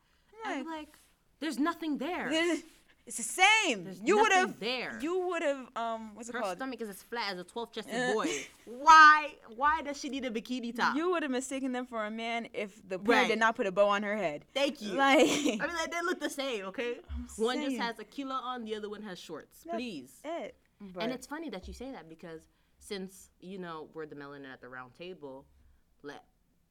A: I'm
B: I'm like, there's nothing there.
A: it's the same.
B: There's
A: you would have
B: there.
A: you would have um what's it
B: Her
A: called?
B: Her stomach is as flat as a 12 chested
A: Uh,
B: boy. Why? Why does she need a bikini top?
A: You would have mistaken them for a man if the
B: Right.
A: did not put a bow on her head.
B: Thank you.
A: Like
B: I mean, like, they look the same, okay? One just has a kilo on, the other one has shorts.
A: That's
B: Please.
A: it. But
B: and it's funny that you say that because since you know we're the melanin at the round table, let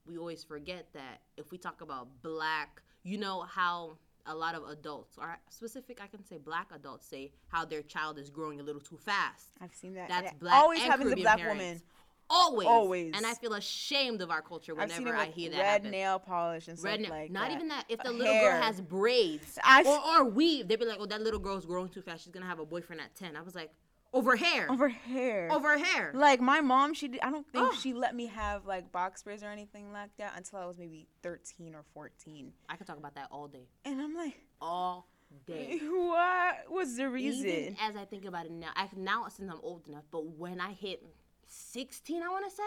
B: we always forget that if we talk about black, you know how a lot of adults, or specific, I can say black adults, say how their child is growing a little too fast.
A: I've seen that.
B: That's
A: it
B: black.
A: Always
B: and
A: happens to
B: Caribbean
A: black
B: parents.
A: women.
B: Always.
A: Always.
B: And I feel ashamed of our culture whenever I hear that.
A: red
B: happen.
A: nail polish and stuff
B: Red nail.
A: like
B: not
A: that.
B: even that. If the little
A: hair.
B: girl has braids or, or weave, they'd be like, "Oh, that little girl's growing too fast. She's gonna have a boyfriend at 10. I was like, "Over hair,
A: over hair.
B: over hair."
A: Like my mom, she did, I don't think
B: Ugh.
A: she let me have like box braids or anything like that until I was maybe 13 or 14.
B: I could talk about that all day,
A: And I'm like,
B: all day.
A: what was the reason?
B: Even as I think about it now, I, now since I'm old enough, but when I hit 16, I want to say,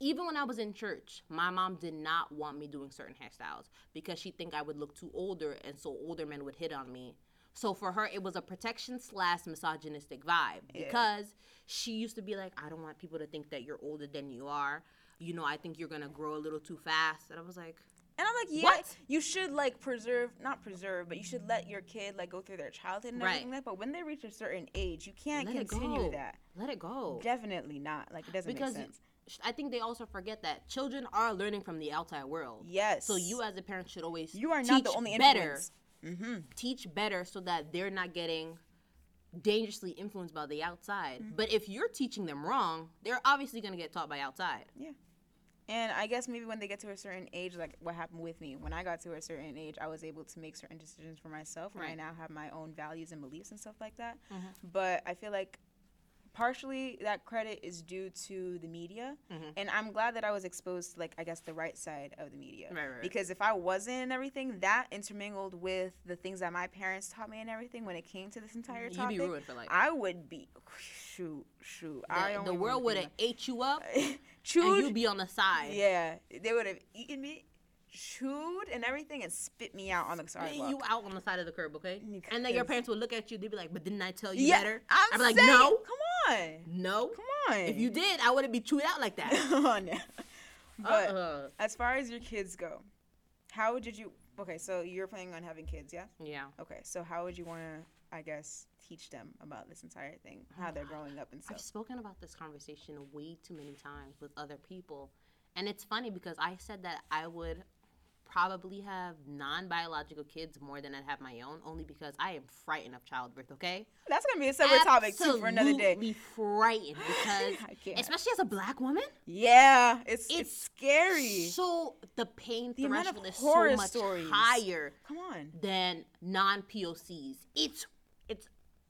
B: even when I was in church, my mom did not want me doing certain hairstyles because she think I would look too older, and so older men would hit on me. So for her, it was a protection slash misogynistic vibe
A: Yeah.
B: because she used to be like, I don't want people to think that you're older than you are. You know, I think you're gonna grow a little too fast. And I was like,
A: And I'm like, yeah,
B: What?
A: you should like preserve, not preserve, but you should let your kid like go through their childhood and
B: Right.
A: everything like that. But when they reach a certain age, you can't
B: let
A: continue that.
B: Let it go.
A: Definitely not. Like it doesn't
B: because
A: make sense.
B: I think they also forget that children are learning from the outside world.
A: Yes.
B: So you as a parent should always
A: you are not the only
B: better,
A: influence. Mm-hmm.
B: teach better so that they're not getting dangerously influenced by the outside.
A: Mm-hmm.
B: But if you're teaching them wrong, they're obviously going to get taught by outside. Yeah.
A: And I guess maybe when they get to a certain age, like what happened with me, when I got to a certain age, I was able to make certain decisions for myself, and I
B: Right.
A: now have my own values and beliefs and stuff like that.
B: Mhm.
A: But I feel like partially that credit is due to the media,
B: Mhm.
A: and I'm glad that I was exposed to like I guess the right side of the media.
B: Right, right.
A: Because if I wasn't and everything, that intermingled with the things that my parents taught me and everything when it came to this entire
B: You'd
A: topic,
B: be ruined for life.
A: I would be shoot shoot. I
B: The,
A: only
B: the world would have ate you up,
A: be-
B: and you'd be on the side.
A: yeah, they would have eaten me, chewed and everything, and spit me out on the
B: Spitting
A: sidewalk.
B: you out on the side of the curb, okay? And then your parents would look at you, they'd be like, "But didn't I tell you
A: yeah,
B: better?"
A: I'm
B: I'd be like,
A: saying,
B: "No,
A: come on,
B: no.
A: come on.
B: If you did, I wouldn't be chewed out like that."
A: Come on now. But
B: Uh-uh.
A: as far as your kids go, how did you? Okay, so you're planning on having kids, yeah?
B: yeah.
A: Okay, so how would you want to, I guess, teach them about this entire thing, oh how they're growing up and stuff?
B: I've spoken about this conversation way too many times with other people. And it's funny because I said that I would probably have non biological kids more than I'd have my own, only because I am frightened of childbirth, okay?
A: That's gonna be a separate topic too for another day.
B: Absolutely frightened because, especially as a black woman,
A: Yeah, it's it's,
B: It's
A: scary.
B: so the pain
A: The
B: threshold is so much
A: stories.
B: higher
A: Come on.
B: than non POCs. It's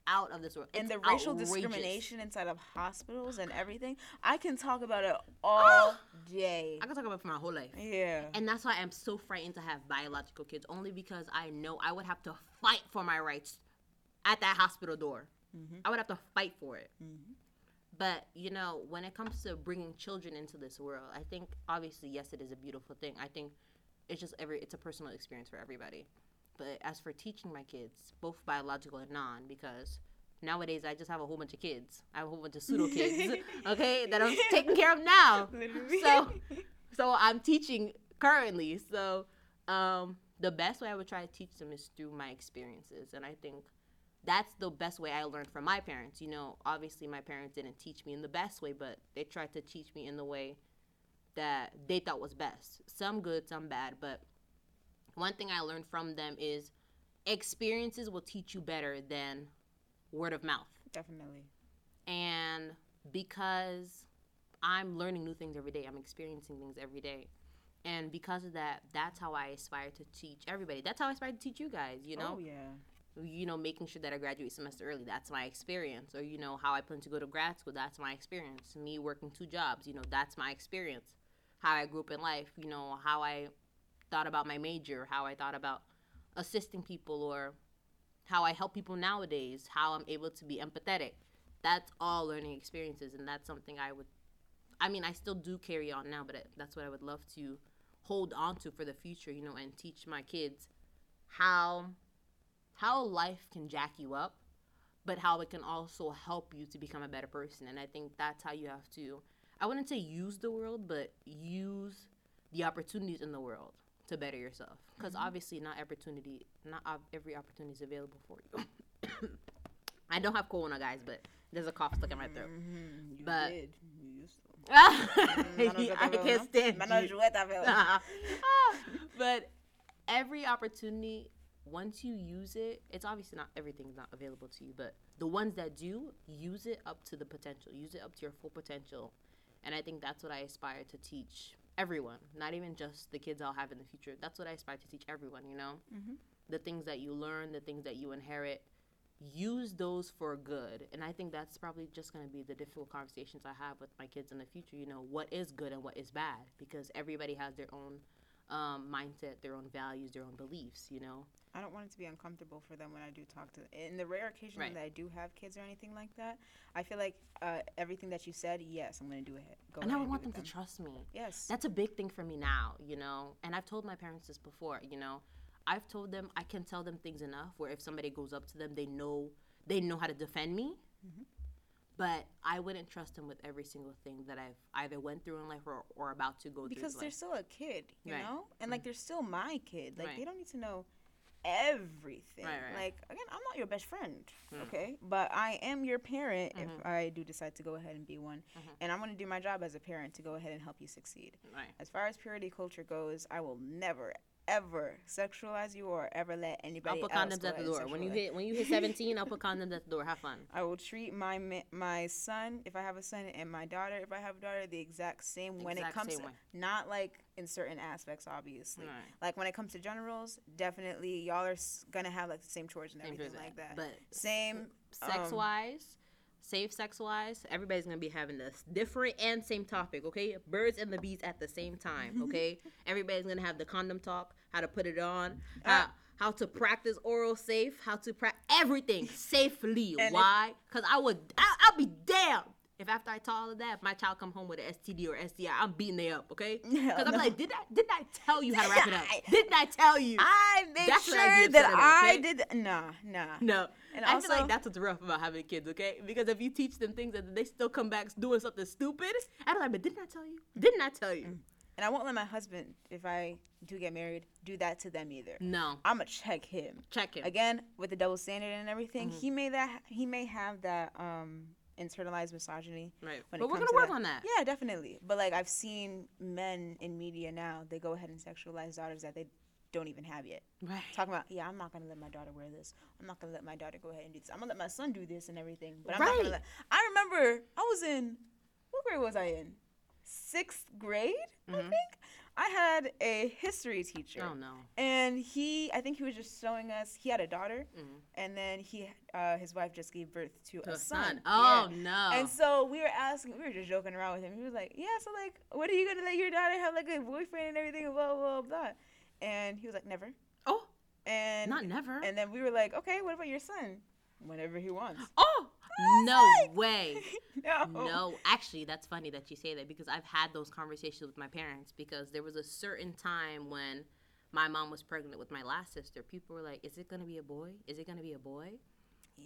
B: out of this world.
A: and
B: It's
A: the racial
B: outrageous.
A: discrimination inside of hospitals and everything. I can talk about it all day.
B: I can talk about it for my whole life.
A: Yeah.
B: And that's why I'm so frightened to have biological kids, only because I know I would have to fight for my rights at that hospital door.
A: Mhm.
B: I would have to fight for it.
A: Mhm.
B: But, you know, when it comes to bringing children into this world, I think obviously, yes, it is a beautiful thing. I think it's just every, it's a personal experience for everybody. But as for teaching my kids, both biological and non, because Nowadays, I just have a whole bunch of kids. I have a whole bunch of pseudo kids, okay, that I'm taking care of now.
A: Literally.
B: So, so I'm teaching currently. So, um, the best way I would try to teach them is through my experiences, and I think that's the best way I learned from my parents. You know, obviously my parents didn't teach me in the best way, but they tried to teach me in the way that they thought was best. Some good, some bad, but one thing I learned from them is experiences will teach you better than word of mouth.
A: Definitely.
B: And because I'm learning new things every day, I'm experiencing things every day. And because of that, that's how I aspire to teach everybody. That's how I aspire to teach you guys, you know?
A: Oh yeah.
B: you know, making sure that I graduate semester early. That's my experience. Or, you know, how I plan to go to grad school. That's my experience. Me working two jobs, you know, that's my experience. How I grew up in life, you know, how I thought about my major, how I thought about assisting people, or how I help people nowadays, how I'm able to be empathetic. That's all learning experiences. And that's something I would, I mean, I still do carry on now, but that's what I would love to hold on to for the future, you know, and teach my kids how how life can jack you up, but how it can also help you to become a better person. And I think that's how you have to, I wouldn't say use the world, but use the opportunities in the world to better yourself. Because mm-hmm. obviously, not opportunity, not every opportunity is available for you. I don't have corona, guys, but there's a cough stuck in my throat.
A: Mm-hmm. You
B: But-
A: did. You used to. Mm-hmm.
B: I can't stand you.
A: velho. Ah.
B: but every opportunity once you use it it's obviously not everything's not available to you but the ones that do use it up to the potential use it up to your full potential and i think that's what i aspire to teach everyone not even just the kids i'll have in the future. That's what i aspire to teach everyone you know?
A: Mhm.
B: the things that you learn the things that you inherit use those for good. And i think that's probably just going to be the difficult conversations i have with my kids in the future you know what is good and what is bad because everybody has their own um, mindset their own values their own beliefs you know
A: I don't want it to be uncomfortable for them when I do talk to them. In the rare occasion
B: Right.
A: that I do have kids or anything like that, I feel like uh, everything that you said, yes, I'm going to do it. Go
B: and
A: ahead
B: i would
A: and
B: want
A: do
B: them
A: with
B: to trust me
A: Yes.
B: that's a big thing for me now you know and i've told my parents this before you know i've told them i can tell them things enough where if somebody goes up to them they know they know how to defend me
A: Mhm.
B: but i wouldn't trust them with every single thing that i've either went through in life or, or about to go through.
A: because
B: through
A: they're
B: life.
A: still a kid, you
B: Right.
A: know? And like they're still my kid. Like
B: Right.
A: they don't need to know everything.
B: Right, right.
A: Like again, I'm not your best friend,
B: Mm.
A: okay? But I am your parent
B: Mhm.
A: if I do decide to go ahead and be one.
B: Mhm.
A: And I'm going to do my job as a parent to go ahead and help you succeed.
B: right
A: As far as purity culture goes, I will never ever sexualize you or ever let anybody.
B: I'll put
A: else
B: condoms at the door. When you hit when you hit 17, I'll put condoms at the door. Have fun.
A: I will treat my my son if I have a son and my daughter if I have a daughter the exact same when it comes to not like in certain aspects obviously.
B: Right.
A: Like when it comes to generals, definitely y'all are gonna have like the same chores and everything like that.
B: But
A: Same
B: sex
A: um,
B: wise, safe sex wise, everybody's gonna be having this different and same topic. Okay, birds and the bees at the same time. Okay, everybody's gonna have the condom talk, how to put it on, how, how to practice oral safe, how to practice everything safely.
A: And
B: Why? Because I would, I, I'll be damned. If after I tell all of that, if my child come home with an STD or STI, I'm beating they up, okay? Because I'm
A: no.
B: like, did I did I tell you how to wrap it up? Didn't I tell you?
A: I make
B: That's
A: sure that
B: about,
A: I
B: okay?
A: did nah nah.
B: No.
A: And
B: I feel
A: also-
B: like that's what's rough about having kids, okay? Because if you teach them things and they still come back doing something stupid, I'm like, but didn't I tell you? Didn't I tell you?
A: And I won't let my husband, if I do get married, do that to them either.
B: No.
A: I'ma check him.
B: Check him.
A: Again, with the double standard and everything,
B: Mhm.
A: he may that he may have that um internalized misogyny.
B: Right. But we're gonna
A: to
B: work
A: that.
B: on that.
A: Yeah, definitely. But like I've seen men in media now, they go ahead and sexualize daughters that they don't even have yet.
B: Right.
A: Talking about, yeah, I'm not gonna let my daughter wear this. I'm not gonna let my daughter go ahead and do this. I'm gonna let my son do this and everything. But I'm not
B: Right.
A: gonna let. I remember I was in what grade was I in? Sixth grade, I
B: Mhm.
A: think. I had a history teacher,
B: Oh no.
A: and he, I think he was just showing us. He had a daughter,
B: Mhm.
A: and then he, uh, his wife just gave birth to,
B: To
A: a
B: a
A: son.
B: son. Oh
A: Yeah.
B: no.
A: And so we were asking, we were just joking around with him. He was like, "Yeah, so like, what are you gonna let your daughter have like a boyfriend and everything, blah blah blah." And he was like, "Never."
B: oh,
A: And
B: not never.
A: and then we were like, "Okay, what about your son? Whenever he wants."
B: oh, no way.
A: no.
B: No, actually, that's funny that you say that because I've had those conversations with my parents because there was a certain time when my mom was pregnant with my last sister. People were like, "Is it gonna be a boy? Is it gonna be a boy?"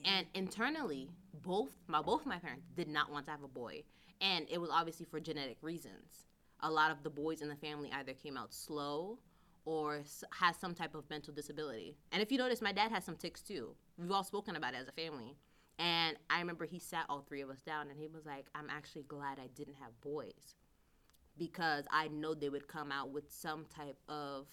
B: And internally, both my both my parents did not want to have a boy, and it was obviously for genetic reasons. A lot of the boys in the family either came out slow or has some type of mental disability. And if you notice, my dad has some tics too. We've all spoken about it as a family. And I remember he sat all three of us down and he was like, I'm actually glad I didn't have boys because I know they would come out with some type of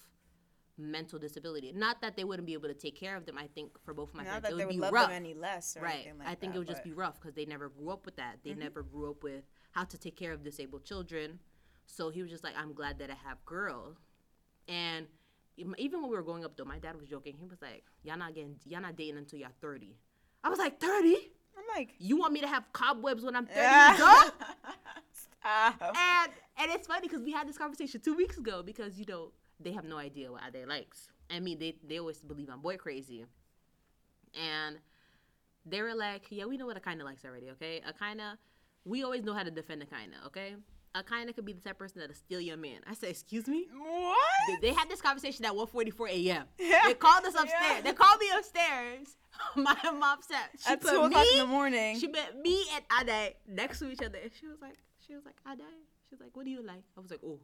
B: mental disability. Not that they wouldn't be able to take care of them. I think for both of my
A: Not
B: parents,
A: that
B: it
A: they
B: would be
A: love
B: rough.
A: them any less,
B: right.
A: like
B: I think
A: that,
B: it would just be rough because they never grew up with that. They mm-hmm. never grew up with how to take care of disabled children. So he was just like, I'm glad that I have girls. And even when we were growing up, though, my dad was joking. He was like, "Y'all not getting, y'all not dating until y'all 30." I was like, "30?
A: I'm like,
B: You want me to have cobwebs when I'm 30 years?
A: Stop.
B: and and it's funny because we had this conversation two weeks ago because you know they have no idea what they likes. I mean, they they always believe I'm boy crazy, and they were like, "Yeah, we know what a kind of likes already. Okay, a kind of, we always know how to defend a kind of. Okay, a kind of could be the type of person that'll steal your man." I said, "Excuse me."
A: What?
B: They- They had this conversation at 1:44 a.m. They called us upstairs.
A: Yeah.
B: They called me upstairs. My mom said she
A: At
B: put
A: two
B: me,
A: o'clock in the morning.
B: She met me and Ade next to each other, and she was like, she was like, Ade, she was like, what do you like? I was like, oh.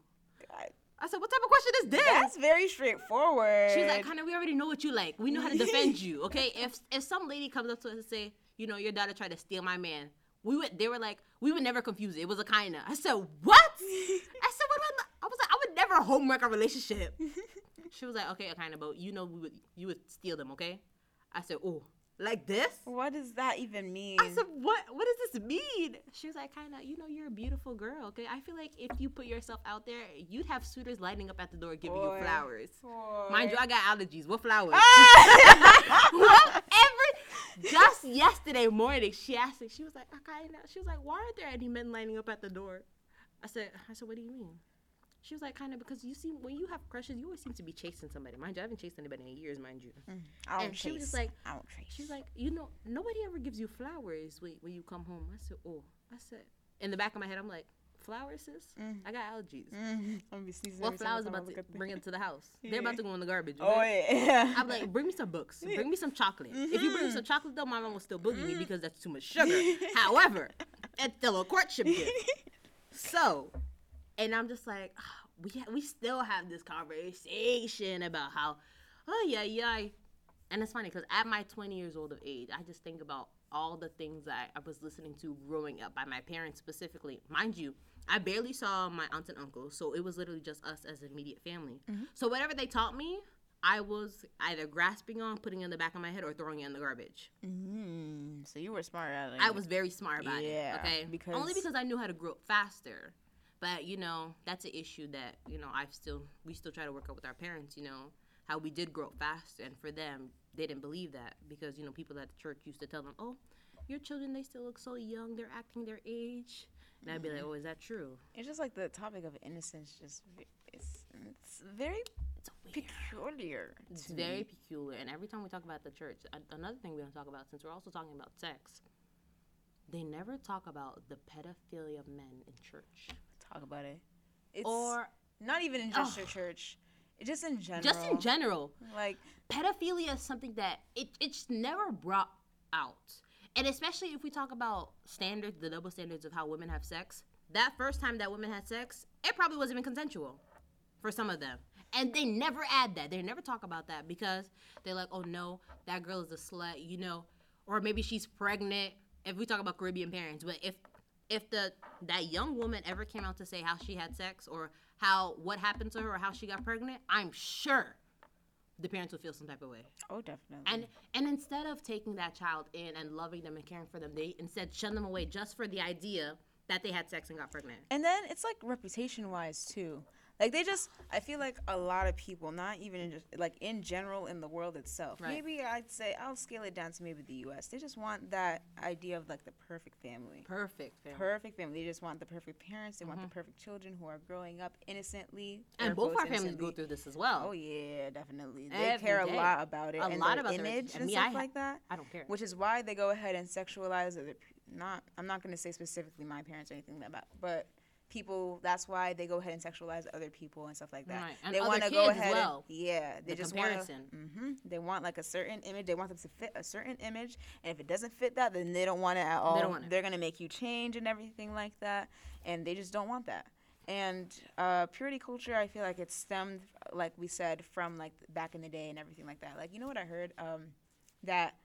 A: God,
B: I said, what type of question is this?
A: That's very straightforward.
B: She's like, kind of, we already know what you like. We know how to defend you, okay? If if some lady comes up to us and say, you know, your daughter tried to steal my man, we would. They were like, we would never confuse it. It was a kinda. I said, what? I said, what? Am I, I was like, I would never homework a relationship. she was like, okay, a kinda, but you know, we would you would steal them, okay? I said, oh, like this?
A: what does that even mean?
B: I said, what? What does this mean? She was like, kind of, you know, you're a beautiful girl. Okay, I feel like if you put yourself out there, you'd have suitors lining up at the door giving
A: Boy.
B: you flowers.
A: Boy.
B: Mind you, I got allergies. What flowers?
A: Ah!
B: what? Just yesterday morning, she asked me. She was like, okay, now. She was like, why aren't there any men lining up at the door? I said, I said, what do you mean? She was like, kind of because you seem when you have crushes, you always seem to be chasing somebody. Mind you, I haven't chased anybody in years, mind you.
A: Mm, I don't
B: and she was just like-
A: I don't chase.
B: She was like, you know, nobody ever gives you flowers when, when you come home. I said, oh. I said, in the back of my head, I'm like, flowers, sis? I got allergies.
A: Mm, I'm gonna be sneezing
B: What flowers about to bring
A: them.
B: into the house?
A: Yeah.
B: They're about to go in the garbage.
A: Oh yeah.
B: I'm like, bring me some books. Bring me some chocolate. If you bring
A: Mm-hmm.
B: me some chocolate, though, my mom will still boogie me because that's too much sugar. However, it's still a courtship gift. So, and I'm just like, ah, we ha- we still have this conversation about how, oh yeah, yeah. And it's funny because at my 20 years old of age, I just think about all the things that I was listening to growing up by my parents specifically. Mind you, I barely saw my aunts and uncles, so it was literally just us as immediate family. So whatever they taught me, I was either grasping on, putting it in the back of my head, or throwing it in the garbage.
A: Mm, so you were smart it.
B: I was very smart about
A: Yeah,
B: it. Okay,
A: because-
B: only because I knew how to grow up faster. But you know, that's an issue that you know I've still we still try to work out with our parents. You know how we did grow up faster, and for them they didn't believe that because you know people at the church used to tell them, "Oh, your children they still look so young, they're acting their age," and I'd be like, mm-hmm. "Oh, is that true?"
A: It's just like the topic of innocence. Just it's it's very
B: It's weird.
A: peculiar.
B: It's
A: to
B: very
A: me.
B: peculiar. And every time we talk about the church, a- another thing we don't talk about, since we're also talking about sex, they never talk about the pedophilia of men in church.
A: talk about it. It's
B: or
A: not even in just your church. It just in general.
B: just in general,
A: Like
B: pedophilia is something that it, it's never brought out. And especially if we talk about standards, the double standards of how women have sex, that first time that women had sex, it probably wasn't even consensual for some of them. And they never add that. They never talk about that because they're like, oh no, that girl is a slut, you know, or maybe she's pregnant. If we talk about Caribbean parents, but if if the that young woman ever came out to say how she had sex or how what happened to her or how she got pregnant, I'm sure the parents would feel some type of way.
A: oh, definitely.
B: And and instead of taking that child in and loving them and caring for them, they instead shun them away just for the idea that they had sex and got pregnant.
A: And then it's like reputation wise too. Like they just, I feel like a lot of people, not even in just like in general in the world itself.
B: Right.
A: Maybe I'd say I'll scale it down to maybe the U.S. They just want that idea of like the perfect family.
B: Perfect. family.
A: Perfect family. They just want the perfect parents. They want the uh-huh. perfect children who are growing up innocently.
B: and both our families go through this as well.
A: Oh yeah, definitely. They
B: Every
A: care
B: day.
A: a lot about it.
B: A
A: and
B: lot about
A: image
B: and
A: and
B: me,
A: stuff
B: I
A: like that.
B: I don't care.
A: Which is why they go ahead and sexualize. Not, I'm not going to say specifically my parents or anything like that, but people that's why they go ahead and sexualize other people and stuff like that.
B: Right. And
A: they want to go ahead
B: well.
A: and yeah, they
B: The
A: just want
B: comparison.
A: hmm They want like a certain image. They want them to fit a certain image, and if it doesn't fit that, then they don't want it at all.
B: they don't want it.
A: They're gonna make you change and everything like that, and they just don't want that. And uh, purity culture, I feel like it stemmed, like we said, from like back in the day and everything like that. Like you know what I heard? Um, that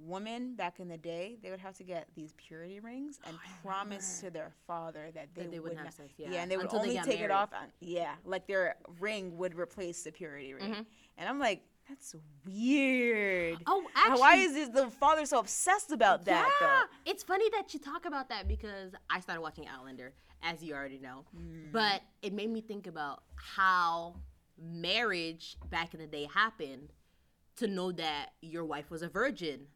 A: women back in the day they would have to get these purity rings and promise to their father that they,
B: Oh, That they
A: would
B: wouldn't have sex, yeah,
A: and they would
B: until
A: only
B: got
A: take it off on, yeah like their ring would replace the purity ring
B: Mhm.
A: and i'm like that's weird
B: Oh,
A: How-
B: actually,
A: why is this, the father so obsessed about that
B: yeah,
A: though
B: it's funny that you talk about that because I started watching Outlander, as you already know.
A: Mm.
B: But it made me think about how marriage back in the day happened to know that your wife was a virgin.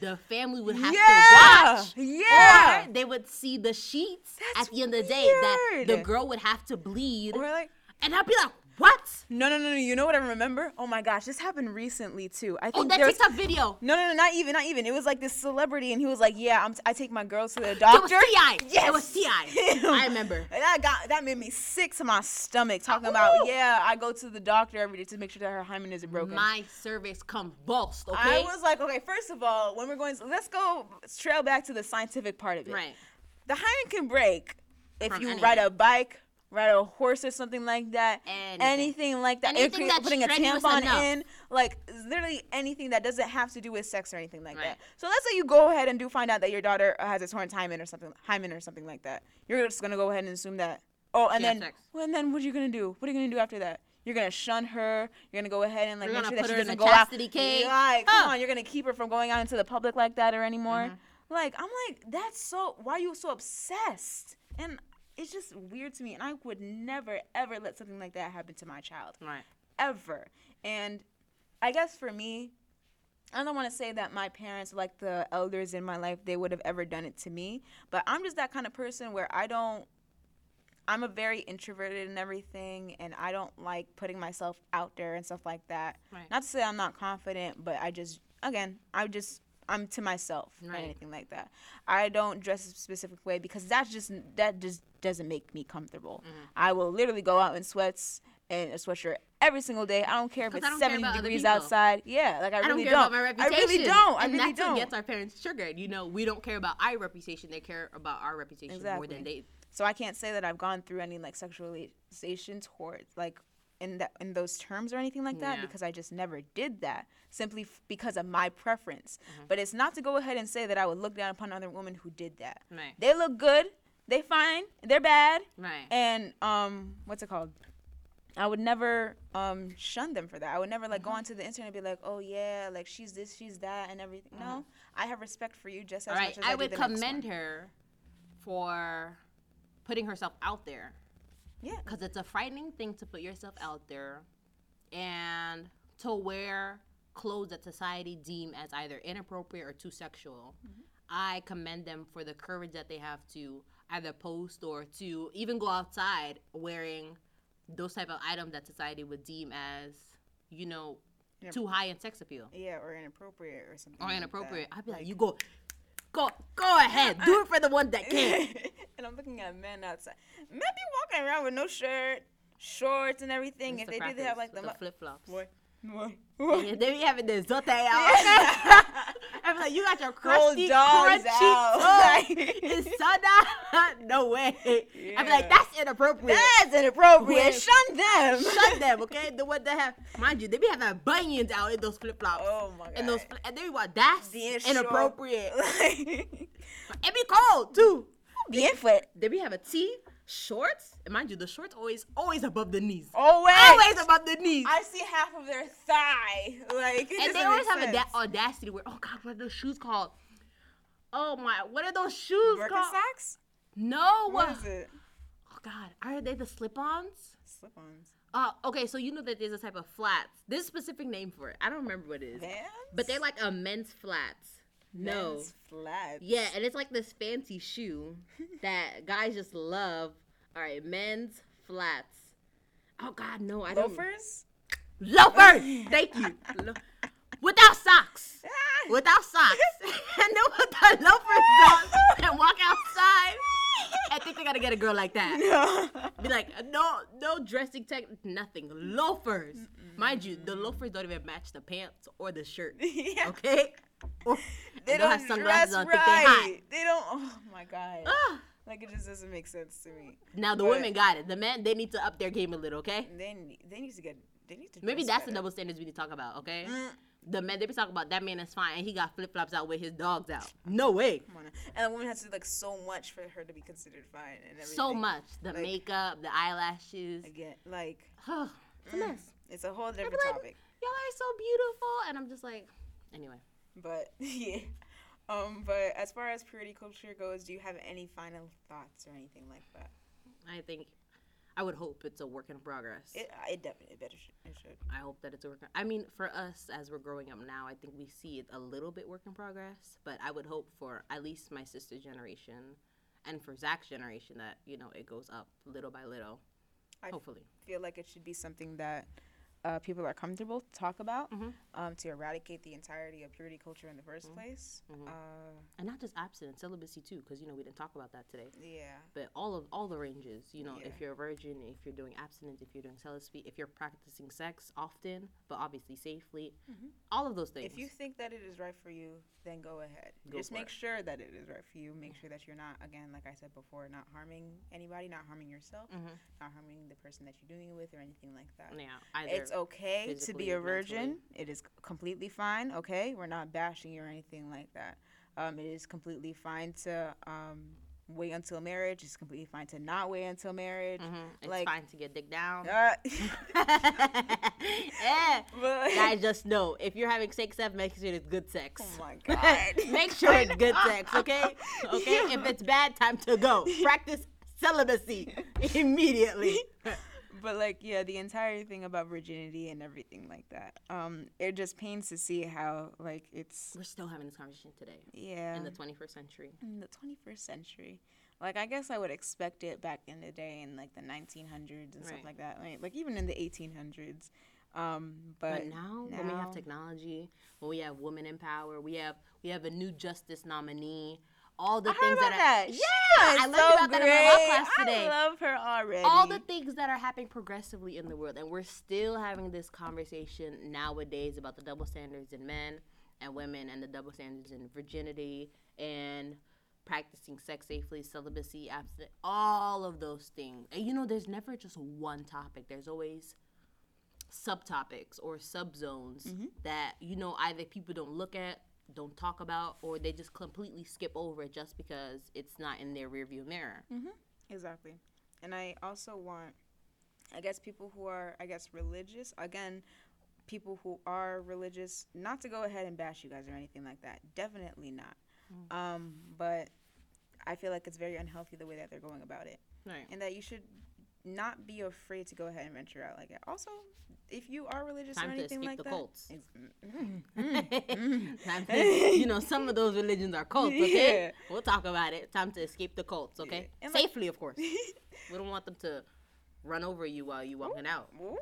B: The family would have
A: yeah
B: to watch.
A: yeah
B: Or they would see the sheets
A: That's
B: at the end of the day that the girl would have to bleed.
A: or like
B: And I'd be like, what?
A: no no no no you know what i remember oh my gosh this happened recently too i
B: Oh,
A: think
B: that
A: there's
B: TikTok video.
A: no, no, no, not even, not even. It was like this celebrity, and he was like, "Yeah, I'm t- I take my girls to the doctor."
B: It was. T.I.
A: Yes.
B: It was T.I. I remember.
A: And that got that made me sick to my stomach talking
B: Ooh.
A: about yeah I go to the doctor every day to make sure that her hymen isn't broken.
B: My cervix convulsed, Okay.
A: I was like, okay, first of all, when we're going, let's go trail back to the scientific part of it.
B: right.
A: The hymen can break if
B: From
A: you
B: anything.
A: ride a bike, ride a horse or something like that.
B: Anything.
A: Anything like that.
B: Anything that's
A: putting a tampon in, like literally anything that doesn't have to do with sex or anything like
B: Right.
A: that. So let's say you go ahead and do find out that your daughter has a torn hymen or something, hymen or something like that. You're just gonna go ahead and assume that. Oh, and
B: She
A: then, well, and then what are you gonna do? What are you gonna do after that? You're gonna shun her. You're gonna go ahead and like
B: You're
A: make sure that she doesn't go out.
B: cage?
A: Like, come
B: Huh.
A: on, you're gonna keep her from going out into the public like that or anymore.
B: Mm-hmm.
A: Like, I'm like, that's so. Why are you so obsessed? And it's just weird to me. And I would never ever let something like that happen to my child
B: Right.
A: ever. And I guess for me, I don't want to say that my parents, like the elders in my life, they would have ever done it to me. But I'm just that kind of person where I don't. I'm a very introverted and everything, and I don't like putting myself out there and stuff like that.
B: Right.
A: Not to say I'm not confident, but I just, again, I just, I'm to myself
B: Right.
A: or anything like that. I don't dress a specific way because that's just that just doesn't make me comfortable.
B: Mm-hmm.
A: I will literally go out in sweats and a sweatshirt every single day. I don't care if it's
B: I don't care
A: 70 degrees outside. Yeah, like I,
B: I don't
A: really
B: care
A: don't.
B: about my
A: I really don't. I
B: and
A: really
B: that's
A: don't.
B: what gets our parents triggered. You know, we don't care about our reputation; they care about our reputation more than they.
A: So I can't say that I've gone through any like sexualization towards like in that in those terms or anything like that
B: Yeah.
A: because I just never did that simply f- because of my preference.
B: Mm-hmm.
A: But it's not to go ahead and say that I would look down upon other women who did that.
B: Right.
A: They look good. They fine. They're bad.
B: Right.
A: And um, what's it called? I would never um shun them for that. I would never like
B: Mm-hmm.
A: go onto the internet and be like, oh yeah, like she's this, she's that, and everything. No, I have respect for you just as
B: Mm-hmm. Right.
A: much as I,
B: I would commend her for putting herself out there
A: Yeah,
B: because it's a frightening thing to put yourself out there and to wear clothes that society deem as either inappropriate or too sexual. Mm-hmm. I commend them for the courage that they have to either post or to even go outside wearing those type of items that society would deem as, you know, too high in sex appeal
A: yeah, or inappropriate or something.
B: or
A: like
B: inappropriate.
A: that.
B: I'd be like, you go, go, go ahead, do it for the one that can.
A: and I'm looking at men outside. Men be walking around with no shirt, shorts, and everything. if they do, they have like the,
B: the flip flops.
A: Boy, What?
B: Yeah, they be having the zote out. I'm like, you got your crusty, crunchy
A: out.
B: toe. No way.
A: Yeah.
B: like, that's inappropriate.
A: That's inappropriate. Shun them.
B: Shut them, okay? The one that have, mind you, they be having bunions out in those flip flops.
A: Oh my god.
B: And those, and they be what? That's
A: Being
B: inappropriate. It be cold too.
A: Being foot.
B: They be have a tee, shorts, and mind you, the shorts always, always above the knees.
A: Always.
B: Always above the knees.
A: I see half of their thigh. Like,
B: and they always have a da- audacity where. Oh God, what are those shoes called? Oh my, what are those shoes called?
A: Birkenstocks?
B: No,
A: What is it?
B: Oh God, are they the slip-ons?
A: Slip-ons.
B: Uh, okay, so you know that there's a type of flats. There's a specific name for it. I don't remember what it is,
A: Vans?
B: but they're like a men's flats. No,
A: Men's flats.
B: yeah, and it's like this fancy shoe that guys just love. All right, men's flats. Oh God, no, I don't.
A: Loafers?
B: Loafers. Thank you. Lo- Without socks. Without socks. and then with the loafers on and walk outside I think they gotta get a girl like that.
A: No.
B: Be like, no, no dressing tech, nothing. Loafers. Mind you, the loafers don't even match the pants or the shirt.
A: yeah.
B: Okay? Or,
A: They
B: and they'll
A: don't
B: have sunglasses on, think they hot.
A: right. They don't. Oh my god.
B: Ah.
A: Like it just doesn't make sense to me.
B: Now the
A: But-
B: women got it. The men, they need to up their game a little, okay?
A: They they need to get. They need to.
B: Maybe
A: dress
B: that's the double standards we need to talk about, okay?
A: Mm.
B: The men they be talking about that man is fine and he got flip flops out with his dogs out. No way.
A: Come on. now. And the woman has to do like so much for her to be considered fine and everything.
B: So much. The
A: Like-
B: makeup, the eyelashes.
A: Again, like
B: it's a mess.
A: it's a whole
B: They be
A: different
B: like,
A: topic.
B: Y'all are so beautiful. And I'm just like, anyway.
A: But yeah. Um, but as far as purity culture goes, do you have any final thoughts or anything like that?
B: I think, I would hope it's a work in progress.
A: It, it definitely better should, it should.
B: I hope that it's a work. I mean, for us as we're growing up now, I think we see it a little bit work in progress. But I would hope for at least my sister's generation, and for Zach's generation, that you know it goes up little by little.
A: I
B: hopefully,
A: feel like it should be something that uh, people are comfortable to talk about
B: Mhm.
A: um, to eradicate the entirety of purity culture in the 1st
B: Mm-hmm.
A: place. Uh,
B: and not just abstinence, celibacy too, because you know we didn't talk about that today.
A: yeah.
B: But all of all the ranges, you know,
A: Yeah.
B: if you're a virgin, if you're doing abstinence, if you're doing celibacy, if you're practicing sex often but obviously safely, all of those things.
A: If you think that it is right for you, then go ahead.
B: Go
A: Just make
B: it.
A: sure that it is right for you. Make sure that you're not, again, like I said before, not harming anybody, not harming yourself,
B: Mhm.
A: not harming the person that you're doing it with, or anything like that.
B: yeah, either
A: It's okay to be a virgin. It is completely fine. Okay, we're not bashing you or anything like that. Um, it is completely fine to um, wait until marriage. It's completely fine to not wait until marriage.
B: Mhm. it's
A: like-
B: fine to get dick down.
A: Uh,
B: yeah.
A: but-
B: Guys, just know if you're having sex, have make sure it's good sex.
A: Oh my God.
B: make sure it's good sex, okay? Okay. If it's bad, time to go. Practice celibacy immediately.
A: But like yeah the entire thing about virginity and everything like that um it just pains to see how like it's
B: We're still having this conversation today.
A: Yeah.
B: In the 21st century.
A: in the 21st century. Like i guess i would expect it back in the day in like the 1900s and stuff like that. Like, like even in the 1800s um but,
B: But now, when we have technology, when we have women in power, we have we have a new justice nominee. All the
A: I
B: things that,
A: that.
B: are,
A: Yeah,
B: I learned
A: so
B: about that in my law class today.
A: I love her already.
B: all the things that are happening progressively in the world and we're still having this conversation nowadays about the double standards in men and women and the double standards in virginity and practicing sex safely celibacy abstinence all of those things and you know there's never just one topic there's always subtopics or subzones mm-hmm. that you know either people don't look at don't talk about or they just completely skip over it just because it's not in their rearview mirror
A: Exactly. And I also want, I guess, people who are, I guess, religious, again, people who are religious, not to go ahead and bash you guys or anything like that. Definitely not. Um, but I feel like it's very unhealthy the way that they're going about it.
B: right
A: And that you should not be afraid to go ahead and venture out like that. Also, if you are religious
B: Time
A: or anything like
B: the
A: that.
B: cults.
A: ex- mm,
B: Time to, you know, some of those religions are cults, okay?
A: Yeah.
B: We'll talk about it. Time to escape the cults, okay?
A: Yeah. And, like-
B: Safely, of course. we don't want them to run over you while you're walking out.
A: Ooh.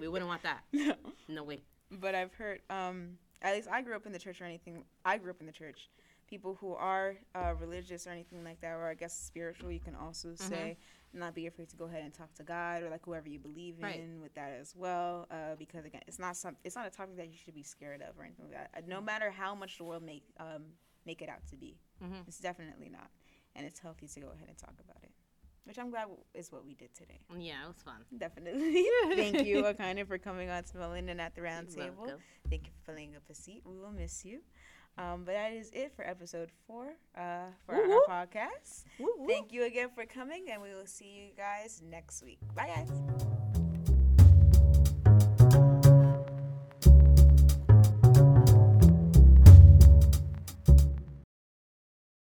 B: We wouldn't want that.
A: No.
B: No way.
A: but I've heard, um, at least I grew up in the church or anything. I grew up in the church. People who are uh, religious or anything like that, or I guess spiritual, you can also
B: Mm-hmm.
A: say, not be afraid to go ahead and talk to God or like whoever you believe in
B: Right.
A: with that as well. Uh, because again, it's not some, it's not a topic that you should be scared of or anything like that. Uh, no
B: Mm-hmm.
A: matter how much the world make um, make it out to be,
B: Mhm.
A: it's definitely not, and it's healthy to go ahead and talk about it. Which I'm glad is what we did today.
B: Yeah, it was fun.
A: Definitely. Thank you, Akina, for coming on to Melanin at the round
B: You're
A: table. Thank you for filling up a seat. We will miss you. Um, but that is it for episode four uh, for
B: Woo
A: our
B: woo.
A: podcast.
B: Woo, woo.
A: Thank you again for coming, and we will see you guys next week. Bye, guys.